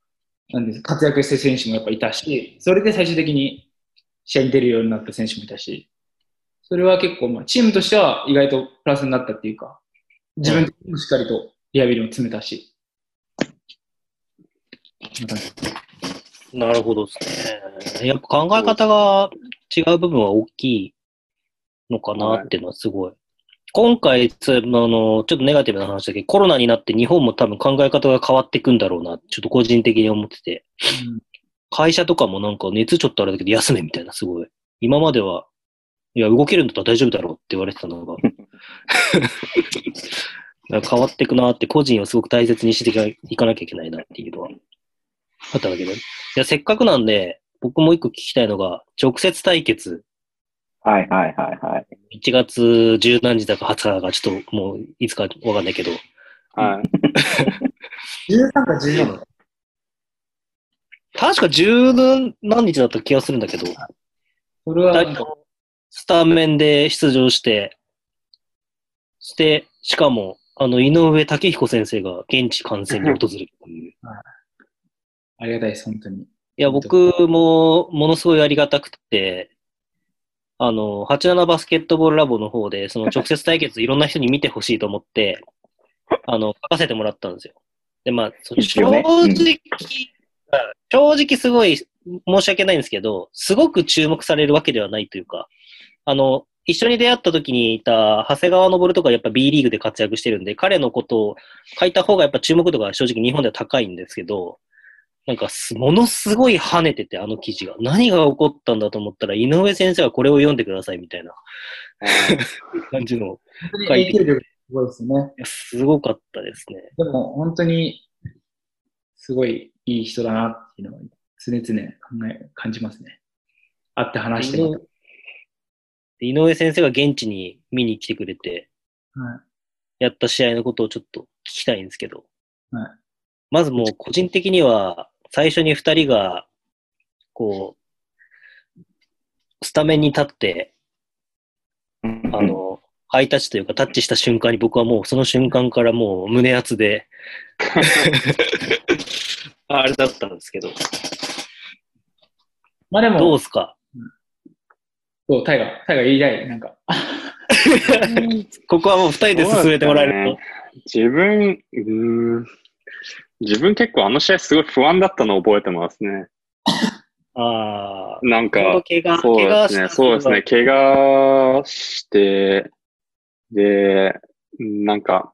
なんです活躍してる選手もやっぱいたし、それで最終的に試合に出るようになった選手もいたし、それは結構、まあ、チームとしては意外とプラスになったっていうか、自分的にもしっかりとリハビリも詰めたし。なるほどですね。やっぱ考え方が違う部分は大きいのかなっていうのはすごい。今回、つあの、ちょっとネガティブな話だけど、コロナになって日本も多分考え方が変わっていくんだろうな、ちょっと個人的に思ってて。会社とかもなんか熱ちょっとあれだけど休めみたいな、すごい。今までは、いや、動けるんだったら大丈夫だろうって言われてたのが。変わっていくなって、個人をすごく大切にしていかなきゃいけないなっていうのはあったわけで。いや、せっかくなんで、僕もう一個聞きたいのが、直接対決。はいはいはいはい。1月十何日だか20日だか、ちょっともういつかわかんないけど、はい。13か14だ。確か十何日だった気がするんだけど、それはスタメンで出場して、して、しかも、あの、井上武彦先生が現地観戦に訪れるという。ありがたいです、本当に。いや、僕もものすごいありがたくて、あの、87バスケットボールラボの方で、その 直接対決いろんな人に見てほしいと思って、あの、書かせてもらったんですよ。で、まあ、正応ね直、うん正直すごい申し訳ないんですけど、すごく注目されるわけではないというか、あの、一緒に出会った時にいた長谷川昇とかやっぱ B リーグで活躍してるんで、彼のことを書いた方がやっぱ注目度が正直日本では高いんですけど、なんかす、ものすごい跳ねてて、あの記事が。何が起こったんだと思ったら、井上先生がこれを読んでくださいみたいな 感じの。本当に影響力すごいですね。すごかったですね。でも、本当に、すごいいい人だなっていうのは、常々考え、感じますね。会って話しても。井上先生が現地に見に来てくれて、はい。やった試合のことをちょっと聞きたいんですけど、はい。まずもう個人的には、最初に二人が、こう、スタメンに立って、ああ、の、ハイタッチというかタッチした瞬間に僕はもうその瞬間からもう胸熱で、あれだったんですけど、まあでも、どうすか？そう、タイガー、タイガー言いたい、なんか。ここはもう二人で進めてもらえると。自分、うーん、自分結構あの試合すごい不安だったのを覚えてますね。ああ、なんか、怪我、そうですね、そうですね、怪我して、で、なんか、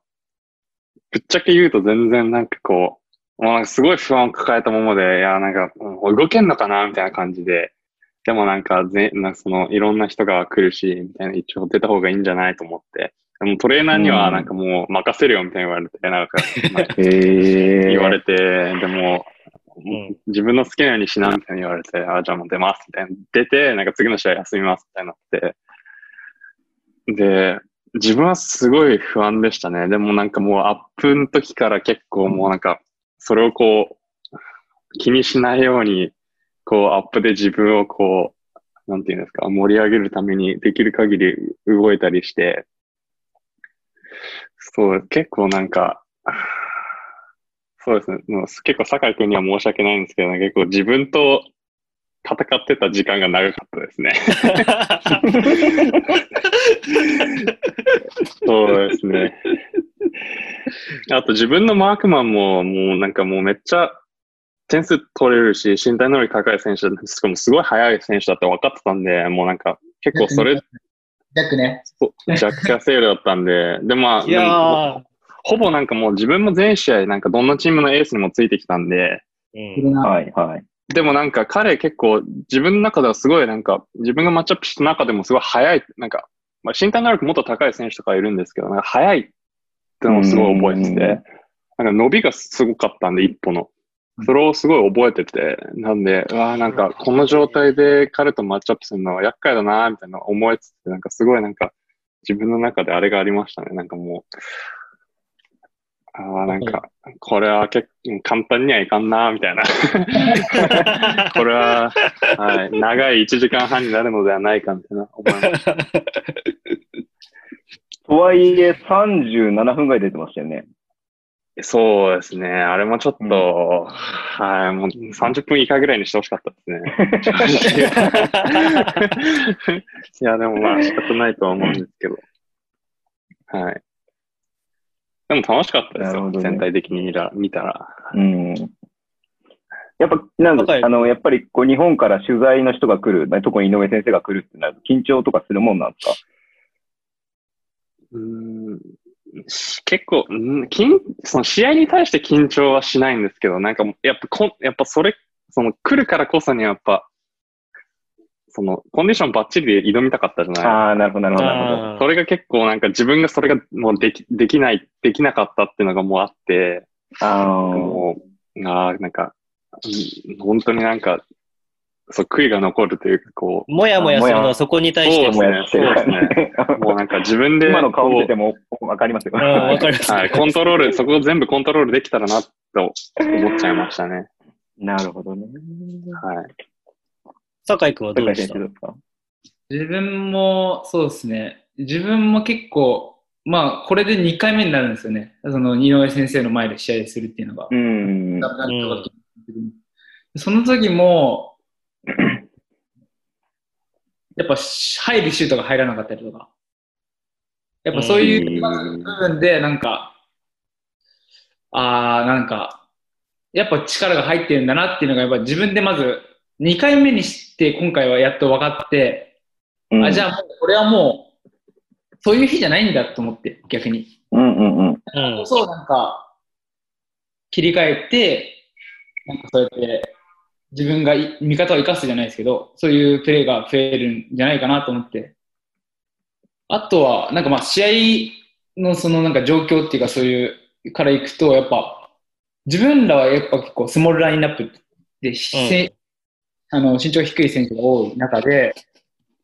ぶっちゃけ言うと全然なんかこう、もうなんかすごい不安を抱えたままで、いや、なんか、うん動けんのかなみたいな感じで、でもなんかぜ、なんかその、いろんな人が来るし、みたいな、一応出た方がいいんじゃないと思って、でもトレーナーにはなんかもう任せるよみたいに言われて、なんか。言われて、でも、ん自分の好きなようにしなみたいに言われて、あ、じゃあもう出ますみたいな。出て、なんか次の試合休みますみたいになって。で、自分はすごい不安でしたね。でもなんかもうアップの時から結構もうなんか、それをこう、気にしないように、こうアップで自分をこう、なんていうんですか、盛り上げるためにできる限り動いたりして、そう、結構なんか、そうですね。もう結構酒井君には申し訳ないんですけど、結構自分と戦ってた時間が長かったですね。そうですね。あと自分のマークマンも、もうなんかもうめっちゃ点数取れるし、身体能力高い選手だしかもすごい速い選手だって分かってたんで、もうなんか結構それ、ジャックね。ジャック・キャセールだったんで、でまあ、ほぼなんかもう自分も全試合なんかどんなチームのエースにもついてきたんで、うんはいはい。でもなんか彼結構自分の中ではすごいなんか自分がマッチアップした中でもすごい速い、なんか、まあ、身体能力もっと高い選手とかいるんですけど、なんか速いってのをすごい覚えてうんて、なんか伸びがすごかったんで、一歩の。それをすごい覚えてて、なんで、うわーなんかこの状態で彼とマッチアップするのは厄介だなーみたいな思いつつ、なんかすごいなんか自分の中であれがありましたね。なんかもう、ああ、なんか、これは結構簡単にはいかんなーみたいな。これは、はい、長い1時間半になるのではないかみたいな思います。とはいえ、37分ぐらい出てましたよね。そうですね。あれもちょっと、はい、もう30分以下ぐらいにしてほしかったですね。いや、でもまあ仕方ないとは思うんですけど。はい。でも楽しかったですよ。ね全体的に見た見たら。うん。やっぱ、なんかはい、あの、やっぱり、こう、日本から取材の人が来る、まあ特に井上先生が来るってなると、緊張とかするもんなんですか？うーんし結構、うん緊その試合に対して緊張はしないんですけど、なんかもうやっぱこん、やっぱそれ、その来るからこそにやっぱ、そのコンディションバッチリで挑みたかったじゃない？ああ、なるほど、なるほど、なるほど。それが結構なんか自分がそれがもうでき、できない、できなかったっていうのがもうあって、ああ、もう、ああ、なんか、うん本当になんか、そう、悔いが残るというか、こもやもやするのはそこに対してそうも。もやしてるからね。う、もうなんか自分で、今の顔見てても、もわかりますよ。うん、わかります。はい、コントロール、そこを全部コントロールできたらな、と思っちゃいましたね。なるほどね。はい。酒井君はどうでした？自分も、そうですね。自分も結構、まあ、これで2回目になるんですよね。その、井上先生の前で試合するっていうのが。うん。その時も、やっぱ入るシュートが入らなかったりとか。やっぱそういう部分で、なんか、ああ、なんか、やっぱ力が入ってるんだなっていうのが、やっぱ自分でまず、2回目にして、今回はやっと分かって、うんあ、じゃあこれはもう、そういう日じゃないんだと思って、逆に。うんうんうん。うん。そう、なんか、切り替えて、なんかそうやって、自分がい味方を生かすじゃないですけど、そういうプレーが増えるんじゃないかなと思って。あとは、なんかまあ、試合のそのなんか状況っていうか、そういう、からいくと、やっぱ、自分らはやっぱ結構スモールラインナップで、せあの身長低い選手が多い中で、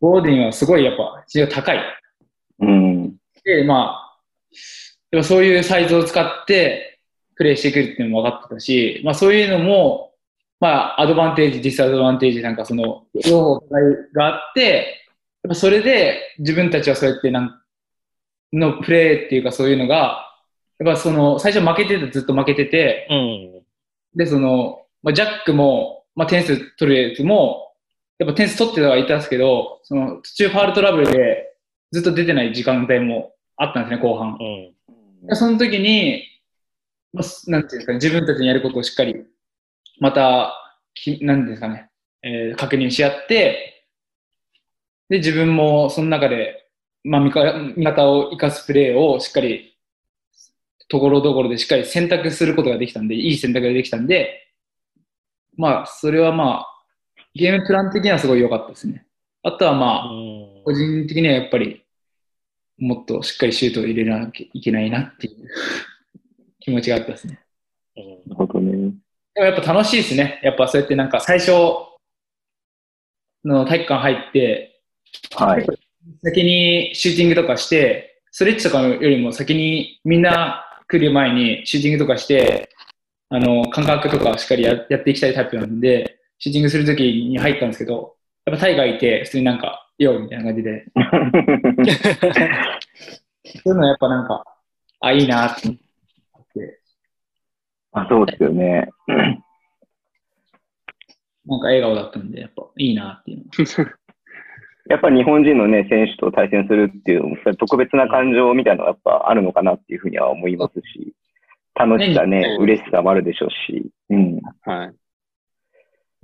ボーディンはすごいやっぱ身長高い。うん。で、まあ、やっぱそういうサイズを使ってプレイしてくるっていうのも分かってたし、まあそういうのも、まあアドバンテージ、ディスアドバンテージなんかその両方があって、やっぱそれで自分たちはそうやってなんのプレーっていうかそういうのが、やっぱその最初負けててずっと負けてて、うん。で、その、まあ、ジャックも、まあ、点数取るやつも、やっぱ点数取ってはいたんですけど、その途中ファールトラブルでずっと出てない時間帯もあったんですね、後半。うん。でその時に、まあ、なんていうんですかね、自分たちにやることをしっかり、また、きなんていうんですかね、えー確認し合って、で、自分もその中で、まあ味方、味方を生かすプレーをしっかり、ところどころでしっかり選択することができたんで、いい選択ができたんで、まあ、それはまあ、ゲームプラン的にはすごい良かったですね。あとはまあ、個人的にはやっぱり、もっとしっかりシュートを入れなきゃいけないなっていう気持ちがあったですね。うんなるほどね。でもやっぱ楽しいですね。やっぱそうやってなんか最初の体育館入って、はい。先にシューティングとかして、ストレッチとかよりも先にみんな来る前にシューティングとかして、あの、感覚とかしっかりややっていきたいタイプなんで、シューティングするときに入ったんですけど、やっぱタイガーいて、普通になんか、よみたいな感じで、そういうのはやっぱなんか、あ、いいなって思って、あそうですよね。なんか笑顔だったんで、やっぱいいなっていうのは。やっぱり日本人のね、選手と対戦するっていうのも、それ特別な感情みたいなのがやっぱあるのかなっていうふうには思いますし、楽しさねね、嬉しさもあるでしょうし、うん。はい。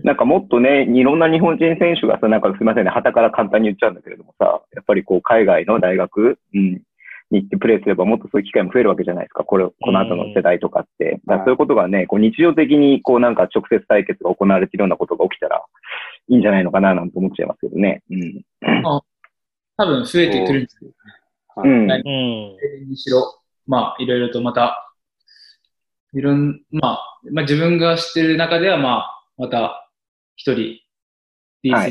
なんかもっとね、いろんな日本人選手がさ、なんかすみませんね、旗から簡単に言っちゃうんだけれどもさ、やっぱりこう海外の大学、うん、に行ってプレーすればもっとそういう機会も増えるわけじゃないですか、これ、この後の世代とかって。だからそういうことがね、こう日常的にこうなんか直接対決が行われているようなことが起きたらいいんじゃないのかななんて思っちゃいますけどね。うん。多分増えてくるんですけど、うん。うん。にしろ、まあ、いろいろとまた、いろん、まあ、まあ自分が知ってる中では、まあ、また一人 D3 はっ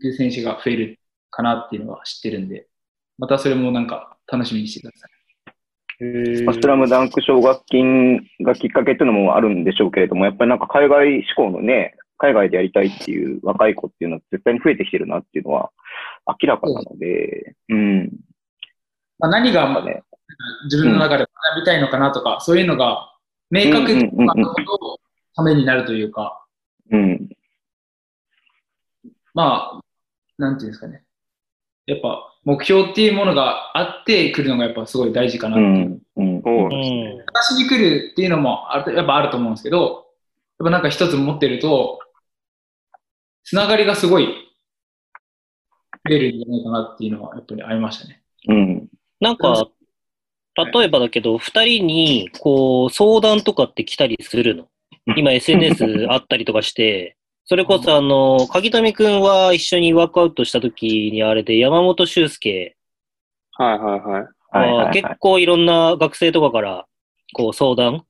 ていう選手が増えるかなっていうのは知ってるんで、またそれもなんか楽しみにしてください。まあスラムダンク奨学金がきっかけっていうのもあるんでしょうけれども、やっぱりなんか海外志向のね、海外でやりたいっていう若い子っていうのは絶対に増えてきてるなっていうのは明らかなので、うん。まあ、何が、ね、自分の中で学びたいのかなとか、そういうのが明確になるほどためになるというか、うん。まあ、なんていうんですかね。やっぱ目標っていうものがあってくるのがやっぱすごい大事かなっていう。うん。うん。に来るっていうのもあるやっぱあると思うんですけど、やっぱなんか一つ持ってると、つながりがすごい出るんじゃないかなっていうのはやっぱりありましたね。うん。なんか、例えばだけど、二人に、こう、相談とかって来たりするの？今 SNS あったりとかして、それこそあの、鍵富くんは一緒にワークアウトした時にあれで山本修介はいはいはい。はいはいはい結構いろんな学生とかから、こう相談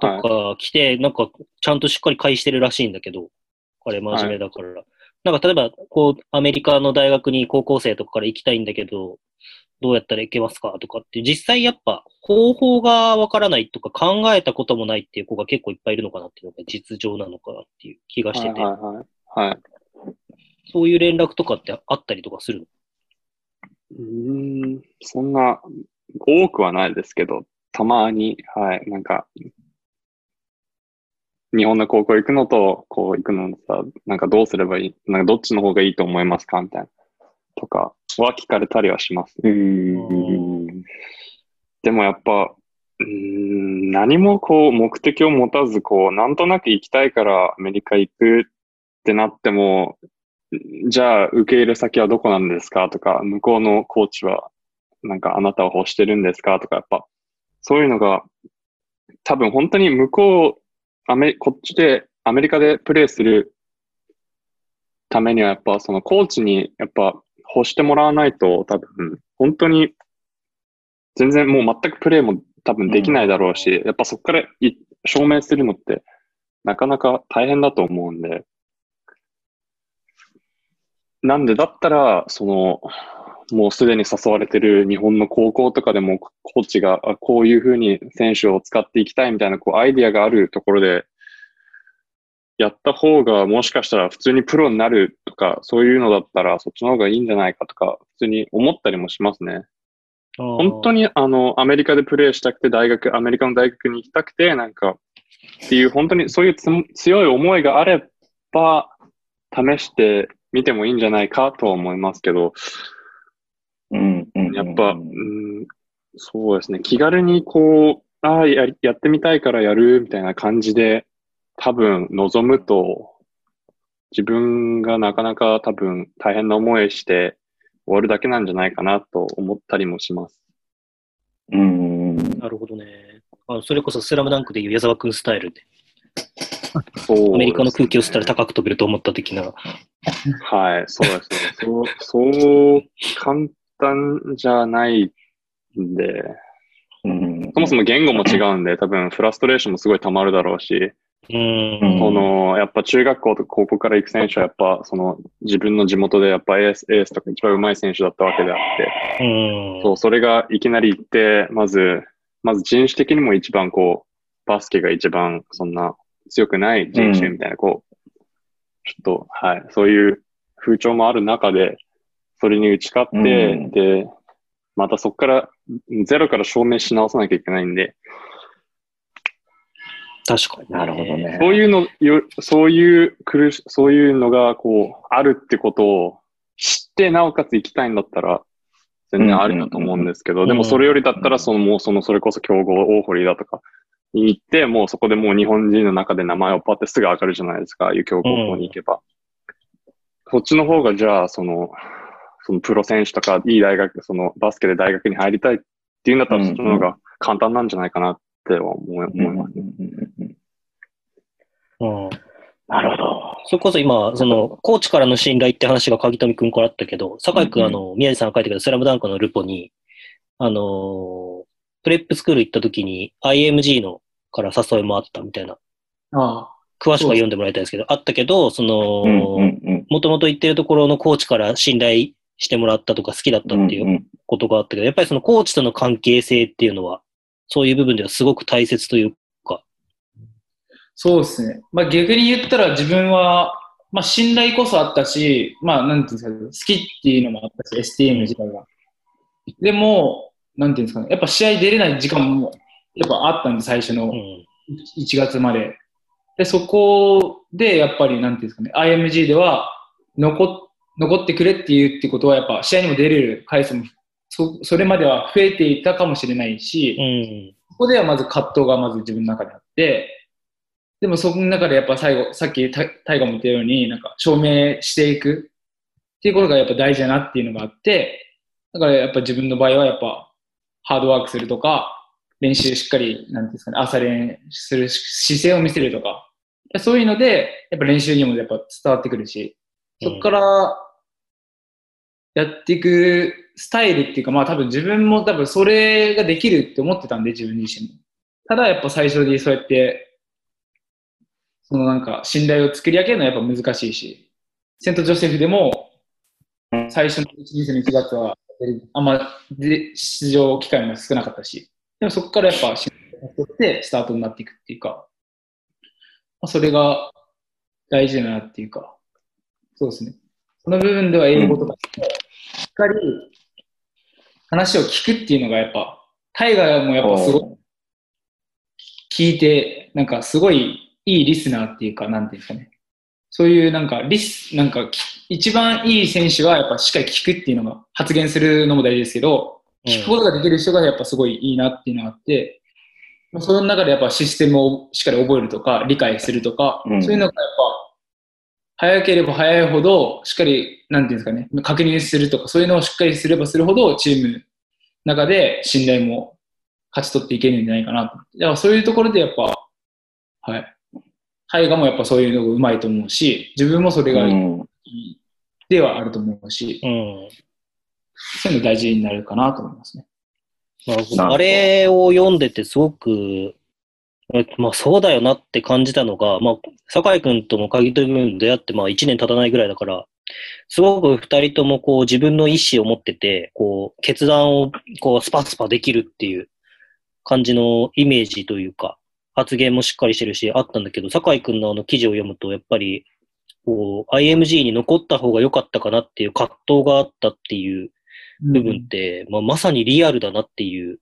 とはいか来て、なんかちゃんとしっかり返してるらしいんだけど、彼真面目だから。なんか例えば、こう、アメリカの大学に高校生とかから行きたいんだけど、どうやったら行けますかとかって、実際やっぱ方法がわからないとか考えたこともないっていう子が結構いっぱいいるのかなっていうのが実情なのかなっていう気がしてて、はいはいはい。はい。そういう連絡とかってあったりとかするの？うーん、そんな、多くはないですけど、たまに、はい、なんか、日本の高校行くのと、こう行くのさ、なんかどうすればいい、なんかどっちの方がいいと思いますかみたいな、とかは聞かれたりはします。うん。でもやっぱ、うーん、何もこう目的を持たず、こう、なんとなく行きたいからアメリカ行くってなっても、じゃあ受け入れ先はどこなんですかとか、向こうのコーチは、なんかあなたを欲してるんですかとか、やっぱ、そういうのが、多分本当に向こう、アメ、こっちで、アメリカでプレーするためには、やっぱそのコーチに、やっぱ欲してもらわないと、多分、本当に全然もう全くプレーも多分できないだろうし、やっぱそこからい証明するのってなかなか大変だと思うんで、なんでだったら、その、もうすでに誘われてる日本の高校とかでもコーチがあこういうふうに選手を使っていきたいみたいなこうアイディアがあるところでやった方がもしかしたら普通にプロになるとかそういうのだったらそっちの方がいいんじゃないかとか普通に思ったりもしますね。本当に。にあの、アメリカでプレーしたくて、大学、アメリカの大学に行きたくて、なんか、っていう、本当にそういうつ強い思いがあれば、試してみてもいいんじゃないかとは思いますけど、うん。うん。やっぱ、うん、そうですね、気軽にこう、ああやってみたいからやるみたいな感じで、多分望むと、自分がなかなか多分大変な思いして終わるだけなんじゃないかなと思ったりもします。うん。なるほどね。あそれこそスラムダンクでいう矢沢くんスタイルで、そうアメリカの空気を吸ったら高く飛べると思った的な。はい、そうですね。そう、そう簡単じゃないんで、うん。そもそも言語も違うんで、多分フラストレーションもすごい溜まるだろうし、うん。その、やっぱ中学校とか高校から行く選手はやっぱ、その自分の地元でやっぱエース、エースとか一番上手い選手だったわけであって、うん。そう、それがいきなり行って、まず、まず人種的にも一番こう、バスケが一番そんな強くない人種みたいな、こう、ちょっと、はい、そういう風潮もある中で、それに打ち勝って、うんで、またそこから、ゼロから証明し直さなきゃいけないんで、確かに、なるほど。ね。そういうの、よそういう苦し、そういうのが、こう、あるってことを知って、なおかつ行きたいんだったら、全然ありだと思うんですけど、んでもそれよりだったら、その、もう、その、それこそ競合、大堀だとか、に行って、もうそこでもう日本人の中で名前をパってすぐ上がるじゃないですか、いう強豪校に行けば。そっちの方が、じゃあ、その、そのプロ選手とか、いい大学、その、バスケで大学に入りたいっていうんだったら、うんそっちの方が簡単なんじゃないかなっては思いますね。うん。なるほど。それこそ今、その、コーチからの信頼って話が鍵富くんからあったけど、酒井くん、うんあの、宮地さんが書いてくれたスラムダンクのルポに、あのープレップスクール行った時に IMG のから誘いもあったみたいな、あ詳しくは読んでもらいたいんですけど、あったけど、その。もともと行ってるところのコーチから信頼してもらったとか好きだったっていううんことがあったけど、やっぱりそのコーチとの関係性っていうのは、そういう部分ではすごく大切というか、そうですね。まあ逆に言ったら自分は、まあ信頼こそあったし、まあなんていうんですか、好きっていうのもあったし、STM 自体が。でも、なんていうんですかね、やっぱ試合出れない時間も、やっぱあったんで、最初のうん。1月まで。で、そこで、やっぱり、なんていうんですかね、IMG では、残っ、残ってくれっていうってことは、やっぱ、試合にも出れる回数も、そ、それまでは増えていたかもしれないし、うん。そこではまず葛藤がまず自分の中であって、でもそこの中でやっぱ最後、さっきタタイガも言ったように、なんか証明していくっていうことがやっぱ大事だなっていうのがあって、だからやっぱ自分の場合はやっぱハードワークするとか、練習しっかり、なんていうんですかね、朝練する姿勢を見せるとか、そういうので、やっぱ練習にもやっぱ伝わってくるし、そこからやっていくスタイルっていうか、まあ多分自分も多分それができるって思ってたんで、自分自身も。ただやっぱ最初にそうやって、そのなんか信頼を作り上げるのはやっぱ難しいし、セントジョセフでも最初の1年の1月はあんまで出場機会も少なかったし、でもそこからやっぱ信頼を取ってスタートになっていくっていうか、まあ、それが大事だなっていうか、そうですね。その部分では英語とかして、しっかり話を聞くっていうのがやっぱ、タイガーもやっぱすごい聞いて、なんかすごいいいリスナーっていうか、なんていうんですかね。そういうなんかリス、なんかき一番いい選手はやっぱしっかり聞くっていうのが発言するのも大事ですけど、聞くことができる人がやっぱすごいいいなっていうのがあって、まあその中でやっぱシステムをしっかり覚えるとか、理解するとか、うん。そういうのがやっぱ、早ければ早いほど、しっかり、なんていうんですかね、確認するとか、そういうのをしっかりすればするほど、チームの中で信頼も勝ち取っていけるんじゃないかなと。だからそういうところでやっぱ、はい。タイガもやっぱそういうのがうまいと思うし、自分もそれがいうんいではあると思うし、うん。そういうの大事になるかなと思いますね。あれを読んでてすごく、えまあそうだよなって感じたのが、まあ、酒井くんとも鍵と君出会ってまあ1年経たないぐらいだから、すごく二人ともこう自分の意思を持ってて、こう決断をこうスパスパできるっていう感じのイメージというか、発言もしっかりしてるし、あったんだけど、酒井くんのあの記事を読むと、やっぱり、こう、IMG に残った方が良かったかなっていう葛藤があったっていう部分って、まあ、まさにリアルだなっていう、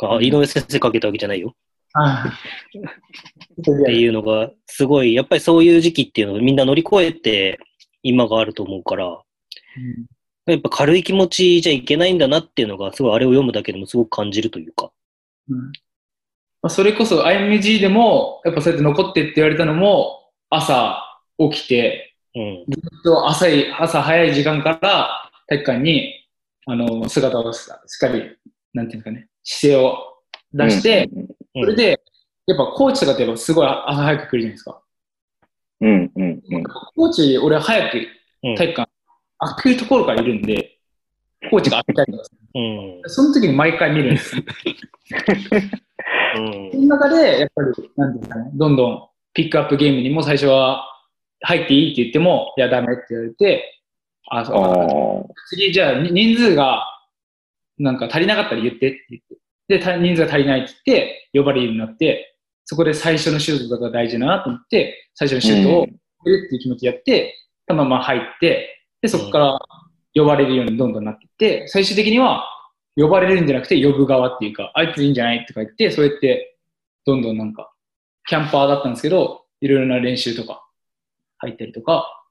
あうん井上先生かけたわけじゃないよ。はい。っていうのが、すごい、やっぱりそういう時期っていうのをみんな乗り越えて、今があると思うから、やっぱ軽い気持ちじゃいけないんだなっていうのが、すごいあれを読むだけでもすごく感じるというか。うんまあ、それこそ IMG でも、やっぱそうやって残ってって言われたのも、朝起きて、うん。ずっと朝い朝早い時間から体育館にあの姿をししっかり、なんていうんですかね、姿勢を出して、うんそれで、やっぱコーチとかってやっぱすごい朝早く来るじゃないですか。うん、うん、うん。コーチ、俺は早くうん。体育館、開くところからいるんで、コーチが開けたりとかする、うん。その時に毎回見るんですよ。うんその中で、やっぱり、なんていうんですかね、どんどんピックアップゲームにも最初は入っていいって言っても、いや、ダメって言われて、あ、そう。次、じゃあに人数がなんか足りなかったら言ってって言って、で、た人数が足りないって言って、呼ばれるようになって、そこで最初のシュートとか大事だなと思って、最初のシュートを入れるっていう気持ちでやって、そのまま入って、で、そこから呼ばれるようにどんどんなっていって、最終的には呼ばれるんじゃなくて呼ぶ側っていうか、あいついいんじゃないとか言って、そうやってどんどんなんか、キャンパーだったんですけど、いろいろな練習とか入ったりとか、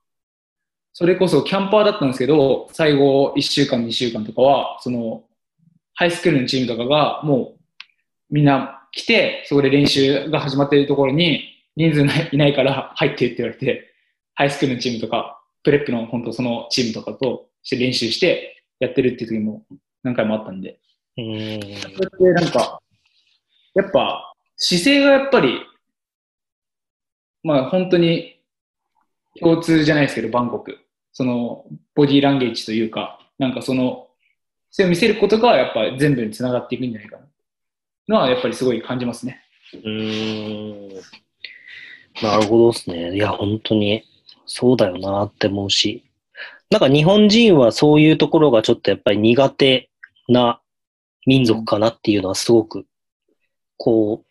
それこそキャンパーだったんですけど、最後1週間、2週間とかは、その、ハイスクールのチームとかが、もう、みんな来て、そこで練習が始まっているところに、人数ないいないから入ってって言われて、ハイスクールのチームとか、プレップの本当そのチームとかとして練習してやってるっていう時も何回もあったんで、うん。そうやってなんか、やっぱ姿勢がやっぱり、まあ本当に共通じゃないですけど、バンコク。そのボディーランゲージというか、なんかその、それを見せることがやっぱ全部につながっていくんじゃないかな。のはやっぱりすごい感じますね。うーん。なるほどですね。いや、本当に、そうだよなって思うし。なんか日本人はそういうところがちょっとやっぱり苦手な民族かなっていうのはすごく、こう、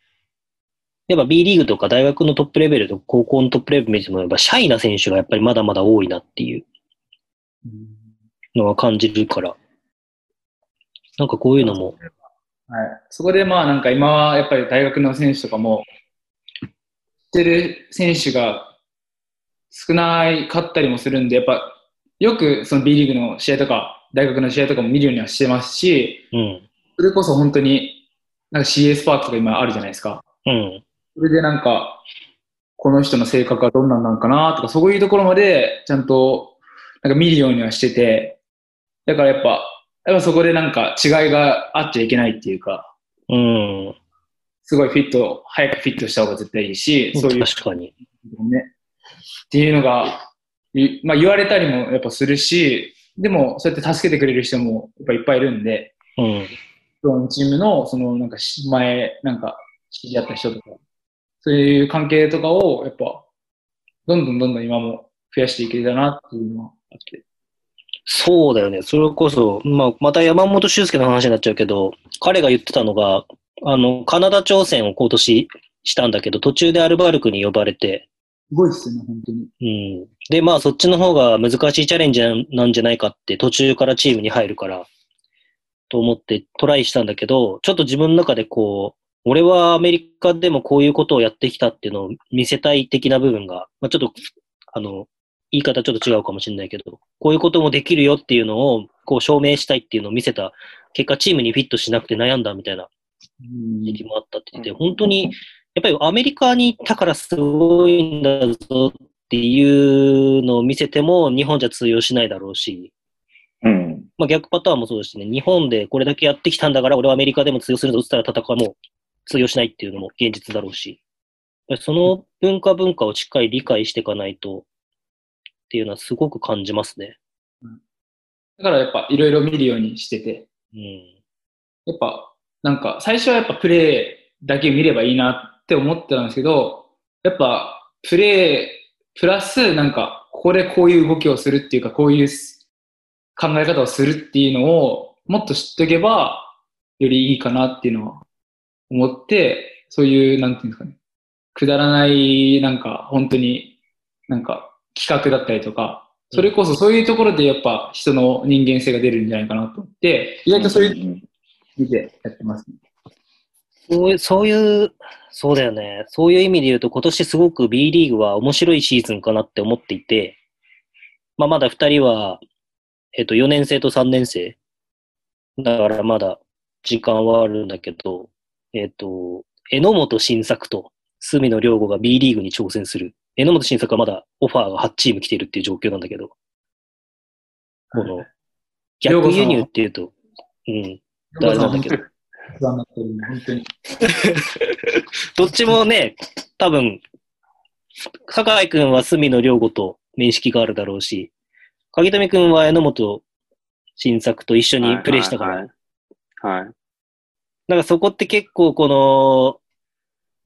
やっぱ B リーグとか大学のトップレベルと高校のトップレベル見てもやっぱシャイな選手がやっぱりまだまだ多いなっていうのは感じるから、なんかこういうのもはい。そこでまあなんか今はやっぱり大学の選手とかも、知ってる選手が少ないかったりもするんで、やっぱよくその B リーグの試合とか、大学の試合とかも見るようにはしてますし、うん。それこそ本当に、なんか CS パークとか今あるじゃないですか。うん。それでなんか、この人の性格はどんなんなのかなとか、そういうところまでちゃんとなんか見るようにはしてて、だからやっぱ、やっぱそこでなんか違いがあっちゃいけないっていうか、うん。すごいフィット、早くフィットした方が絶対いいし、そういう、確かに。ね、っていうのが、いまあ言われたりもやっぱするし、でもそうやって助けてくれる人もやっぱいっぱいいるんで、うん。そのチームの、そのなんかし前、なんか知り合った人とか、そういう関係とかを、やっぱ、どんどんどんどん今も増やしていけたなっていうのはあって。そうだよね。それこそ、まあ、また山本修介の話になっちゃうけど、彼が言ってたのが、あの、カナダ挑戦を今年したんだけど、途中でアルバルクに呼ばれて、すごいっすよね、本当に。うん。で、まあ、そっちの方が難しいチャレンジなんじゃないかって、途中からチームに入るから、と思ってトライしたんだけど、ちょっと自分の中でこう、俺はアメリカでもこういうことをやってきたっていうのを見せたい的な部分が、まあ、ちょっと、あの、言い方ちょっと違うかもしれないけど、こういうこともできるよっていうのを、こう証明したいっていうのを見せた結果、チームにフィットしなくて悩んだみたいなうん時期もあったって言って、本当に、やっぱりアメリカに行ったからすごいんだぞっていうのを見せても、日本じゃ通用しないだろうし、うん。まあ逆パターンもそうですしね、日本でこれだけやってきたんだから、俺はアメリカでも通用するぞって言ったら戦いも通用しないっていうのも現実だろうし、その文化文化をしっかり理解していかないとっていうのはすごく感じますね。だからやっぱいろいろ見るようにしてて、うん。やっぱ、なんか最初はやっぱプレーだけ見ればいいなって思ってたんですけど、やっぱプレープラスなんかここでこういう動きをするっていうか、こういう考え方をするっていうのをもっと知っておけば、よりいいかなっていうのは思って、そういう、なんていうんですかね、くだらない、なんか本当になんか企画だったりとか、それこそそういうところでやっぱ人の人間性が出るんじゃないかなと思って、意外とそういううん見てやってます、ね。そういう、そういう、そうだよね。そういう意味で言うと、今年すごく B リーグは面白いシーズンかなって思っていて、まあまだ二人は、えっと、4年生と3年生。だからまだ時間はあるんだけど、えっと、榎本新作と隅野良吾が B リーグに挑戦する。榎本新作はまだオファーが8チーム来てるっていう状況なんだけど、この、逆輸入っていうと、うん、あれなんだけど。どっちもね、多分、酒井くんは隅野良吾と面識があるだろうし、鍵富くんは榎本新作と一緒にプレイしたから、はいはい。はい。だからそこって結構この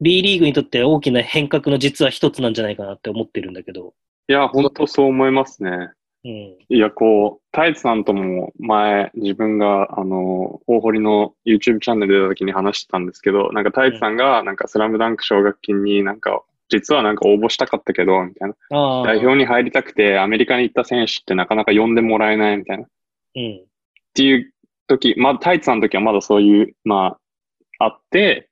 B リーグにとって大きな変革の実は一つなんじゃないかなって思ってるんだけど、いや、本当そう思いますね。うん。いや、こう、タイツさんとも前、自分が、あの、大堀の YouTube チャンネル出た時に話してたんですけど、なんかタイツさんが、なんかスラムダンク奨学金になんか、実はなんか応募したかったけど、みたいな。代表に入りたくて、アメリカに行った選手ってなかなか呼んでもらえないみたいな。っうん。ていう時、まあ、タイツさんの時はまだそういう、まあ、あって、うん。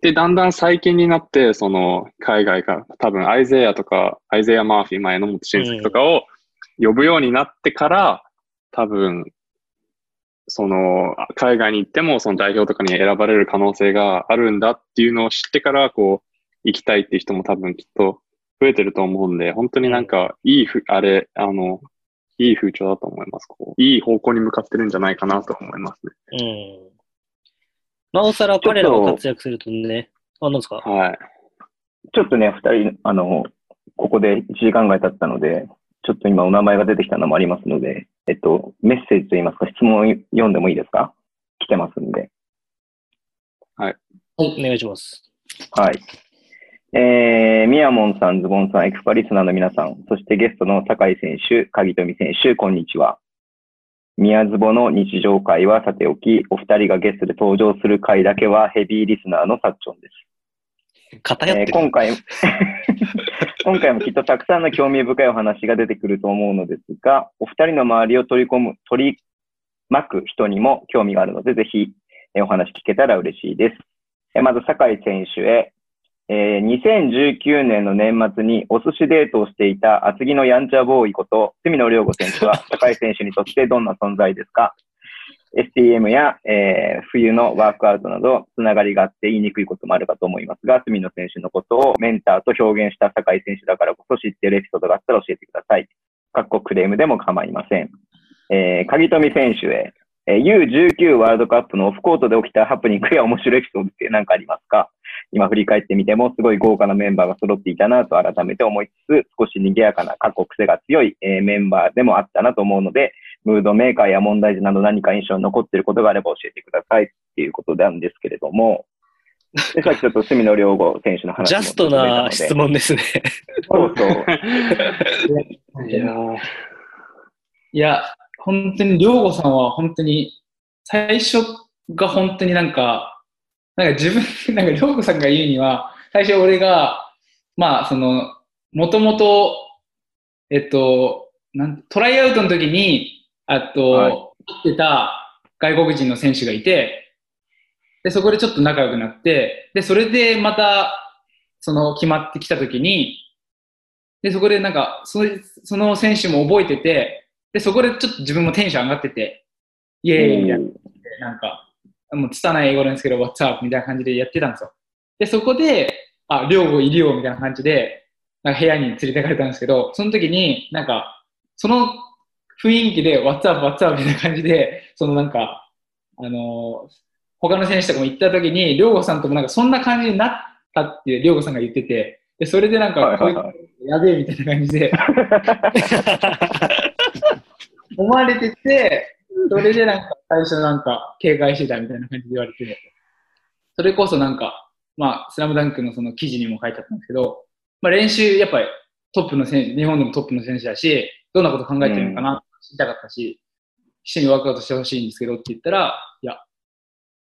で、だんだん最近になって、その、海外が、多分、アイゼアとか、アイゼア・マーフィー、前の本新作とかを呼ぶようになってから、多分、その、海外に行っても、その代表とかに選ばれる可能性があるんだっていうのを知ってから、こう、行きたいっていう人も多分きっと増えてると思うんで、本当になんか、いいふ、あれ、あの、いい風潮だと思います。こう、いい方向に向かってるんじゃないかなと思いますね。うん。なおさら彼らが活躍するとね、あ、なんですか？はい。ちょっとね、二人、あの、ここで1時間ぐらい経ったので、ちょっと今お名前が出てきたのもありますので、えっと、メッセージといいますか、質問を読んでもいいですか？来てますんで。お願いします。はい。えー、みやもんさん、ズボンさん、エクスパリスナーの皆さん、そしてゲストの酒井選手、鍵富選手、こんにちは。宮ズボの日常会はさておき、お二人がゲストで登場する回だけはヘビーリスナーのサッチョンです。偏ってる。えー今回、今回もきっとたくさんの興味深いお話が出てくると思うのですが、お二人の周りを取り込む、取り巻く人にも興味があるので、ぜひ、えーお話聞けたら嬉しいです。えーまず、酒井選手へ。えー2019年の年末にお寿司デートをしていた厚木のやんちゃボーイこと、隅野良吾選手は、酒井選手にとってどんな存在ですか ?STM や、えー冬のワークアウトなど、つながりがあって言いにくいこともあるかと思いますが、隅野選手のことをメンターと表現した酒井選手だからこそ知っているエピソードがあったら教えてください。かっこクレームでも構いません。えー、鍵富選手へ。えー U19 ワールドカップのオフコートで起きたハプニングや面白いエピソードって何かありますか？今振り返ってみても、すごい豪華なメンバーが揃っていたなと改めて思いつつ、少し賑やかな、過去癖が強い、えーメンバーでもあったなと思うので、ムードメーカーや問題児など何か印象に残っていることがあれば教えてくださいっていうことなんですけれども、でさっきちょっと隅野良吾選手の話もジャストな質問ですね。そうそう。いやーいや、本当に、りょうごさんは本当に、最初が本当になんか、なんか自分、なんかりょうごさんが言うには、最初俺が、まあ、その、もともと、えっと、なんトライアウトの時に、あと、はい会ってた外国人の選手がいて、で、そこでちょっと仲良くなって、で、それでまた、その、決まってきた時に、で、そこでなんか、そのその選手も覚えてて、で、そこでちょっと自分もテンション上がってて、イエーイみたいな。なんか、もう拙い英語なんですけど、What's up? みたいな感じでやってたんですよ。で、そこで、あ、りょうごいるよみたいな感じで、なんか部屋に連れてかれたんですけど、その時になんか、その雰囲気で What's up? What's up? みたいな感じで、そのなんか、あのー他の選手とかも行った時に、りょうごさんともなんかそんな感じになったってりょうごさんが言ってて、で、それでなんか、はいはいはいこいつやべえみたいな感じで、思われてて、それでなんか最初なんか警戒してたみたいな感じで言われて、それこそなんか、まあ、スラムダンクのその記事にも書いてあったんですけど、まあ練習やっぱりトップの選手、日本でもトップの選手だし、どんなこと考えてるのかな知りたかったし、一緒にワークアウトしてほしいんですけどって言ったら、いや、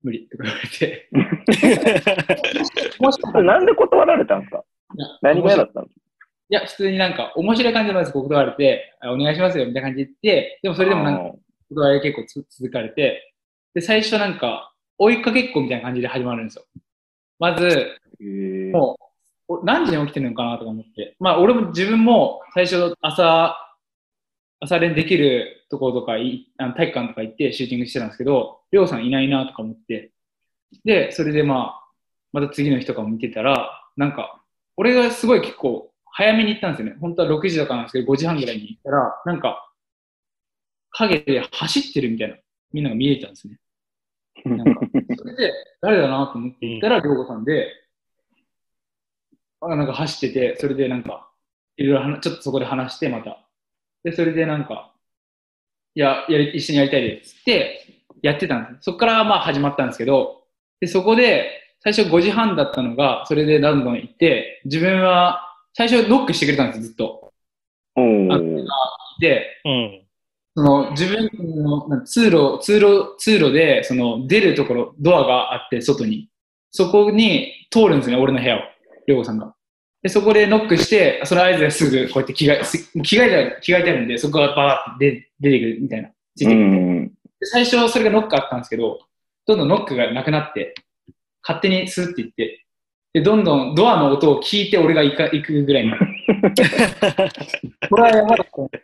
無理って言われて、もしかなんで断られたんですか？何が嫌だったんですいや、普通になんか面白い感じのやつ断られて、あお願いしますよみたいな感じで言って、でもそれでもなんか断り結構つ続かれて、で、最初なんか追いかけっこみたいな感じで始まるんですよ。まず、もう、お何時に起きてるのかなとか思って。まあ、俺も自分も最初朝、朝練できるところとかい、あの体育館とか行ってシューティングしてたんですけど、りょうさんいないなとか思って。で、それでまあ、また次の日とかも見てたら、なんか、俺がすごい結構早めに行ったんですよね。本当は6時とかなんですけど、5時半ぐらいに行ったら、なんか、影で走ってるみたいな、みんなが見えたんですね。なんか、それで、誰だなと思って行ったら、りょうごさんで、あなんか走ってて、それでなんか、いろいろ話ちょっとそこで話して、また。で、それでなんか、いや、やり一緒にやりたいですって、やってたんです。そこからまあ始まったんですけど、で、そこで、最初5時半だったのが、それでどんどん行って、自分は、最初ノックしてくれたんです、ずっと。おーで、うん。その自分の通路、通路、通路で、その出るところ、ドアがあって、外に。そこに通るんですね、俺の部屋を。りょうごさんが。で、そこでノックして、その合図ですぐこうやって着替え、す着替えて、着替えてあるんで、そこがバーって出出てくるみたいな。ついてくる最初それがノックあったんですけど、どんどんノックがなくなって、勝手にスーっていって、で、どんどんドアの音を聞いて俺が行か行くぐらいになる。これはやばいと思って、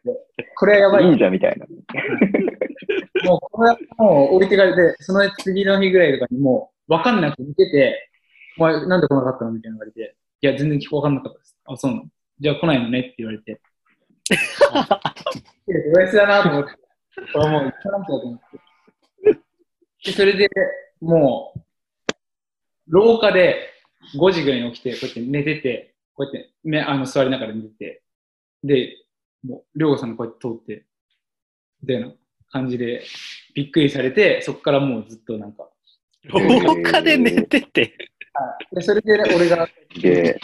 これはやばい。忍者みたいな。もう、これはもう置いてかれて、その次の日ぐらいとかにもう、わかんなく見てて、お前なんで来なかったのみたいな言われて、いや、全然わかんなかったです。あ、そうなのじゃあ来ないのねって言われて。おやつだなと思って、これはもう行かなきゃと思って。で、それで、もう、廊下で5時ぐらいに起きて、こうやって寝てて、こうやって、ね、あの、座りながら寝てて、で、もう、りょうごさんがこうやって通って、みたいな感じで、びっくりされて、そこからもうずっとなんか、廊下で寝てて。でそれで、ね、俺が、で、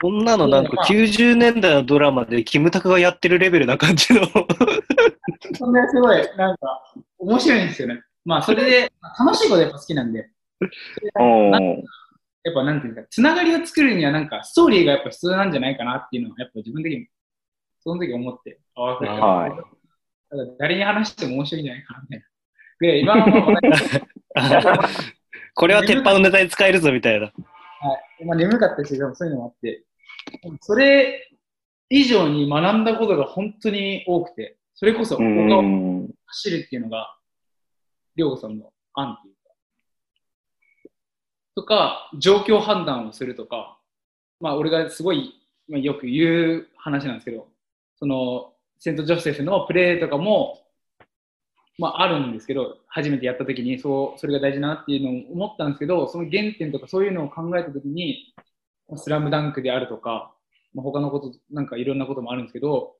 そんなのなんか90年代のドラマでキムタクがやってるレベルな感じの。そんなすごい、なんか、面白いんですよね。まあ、それで、楽しいことやっぱ好きなんで、やっぱなんていうか、つながりを作るにはなんか、ストーリーがやっぱ必要なんじゃないかなっていうのは、やっぱ自分的に、その時思って、ああ、はい。誰に話しても面白いんじゃないかな、みたいな。で、今はもう、これは鉄板のネタに使えるぞみたいな。はい。まあ、眠かったし、そういうのもあって、それ以上に学んだことが本当に多くて、それこそ、う他をん。走るっていうのが、りょうごさんの案っていうか、とか、状況判断をするとか、まあ、俺がすごい、まあ、よく言う話なんですけど、その、セント・ジョセフのプレーとかも、まあ、あるんですけど、初めてやった時に、そう、それが大事だなっていうのを思ったんですけど、その原点とかそういうのを考えた時に、スラムダンクであるとか、まあ、他のこと、なんかいろんなこともあるんですけど、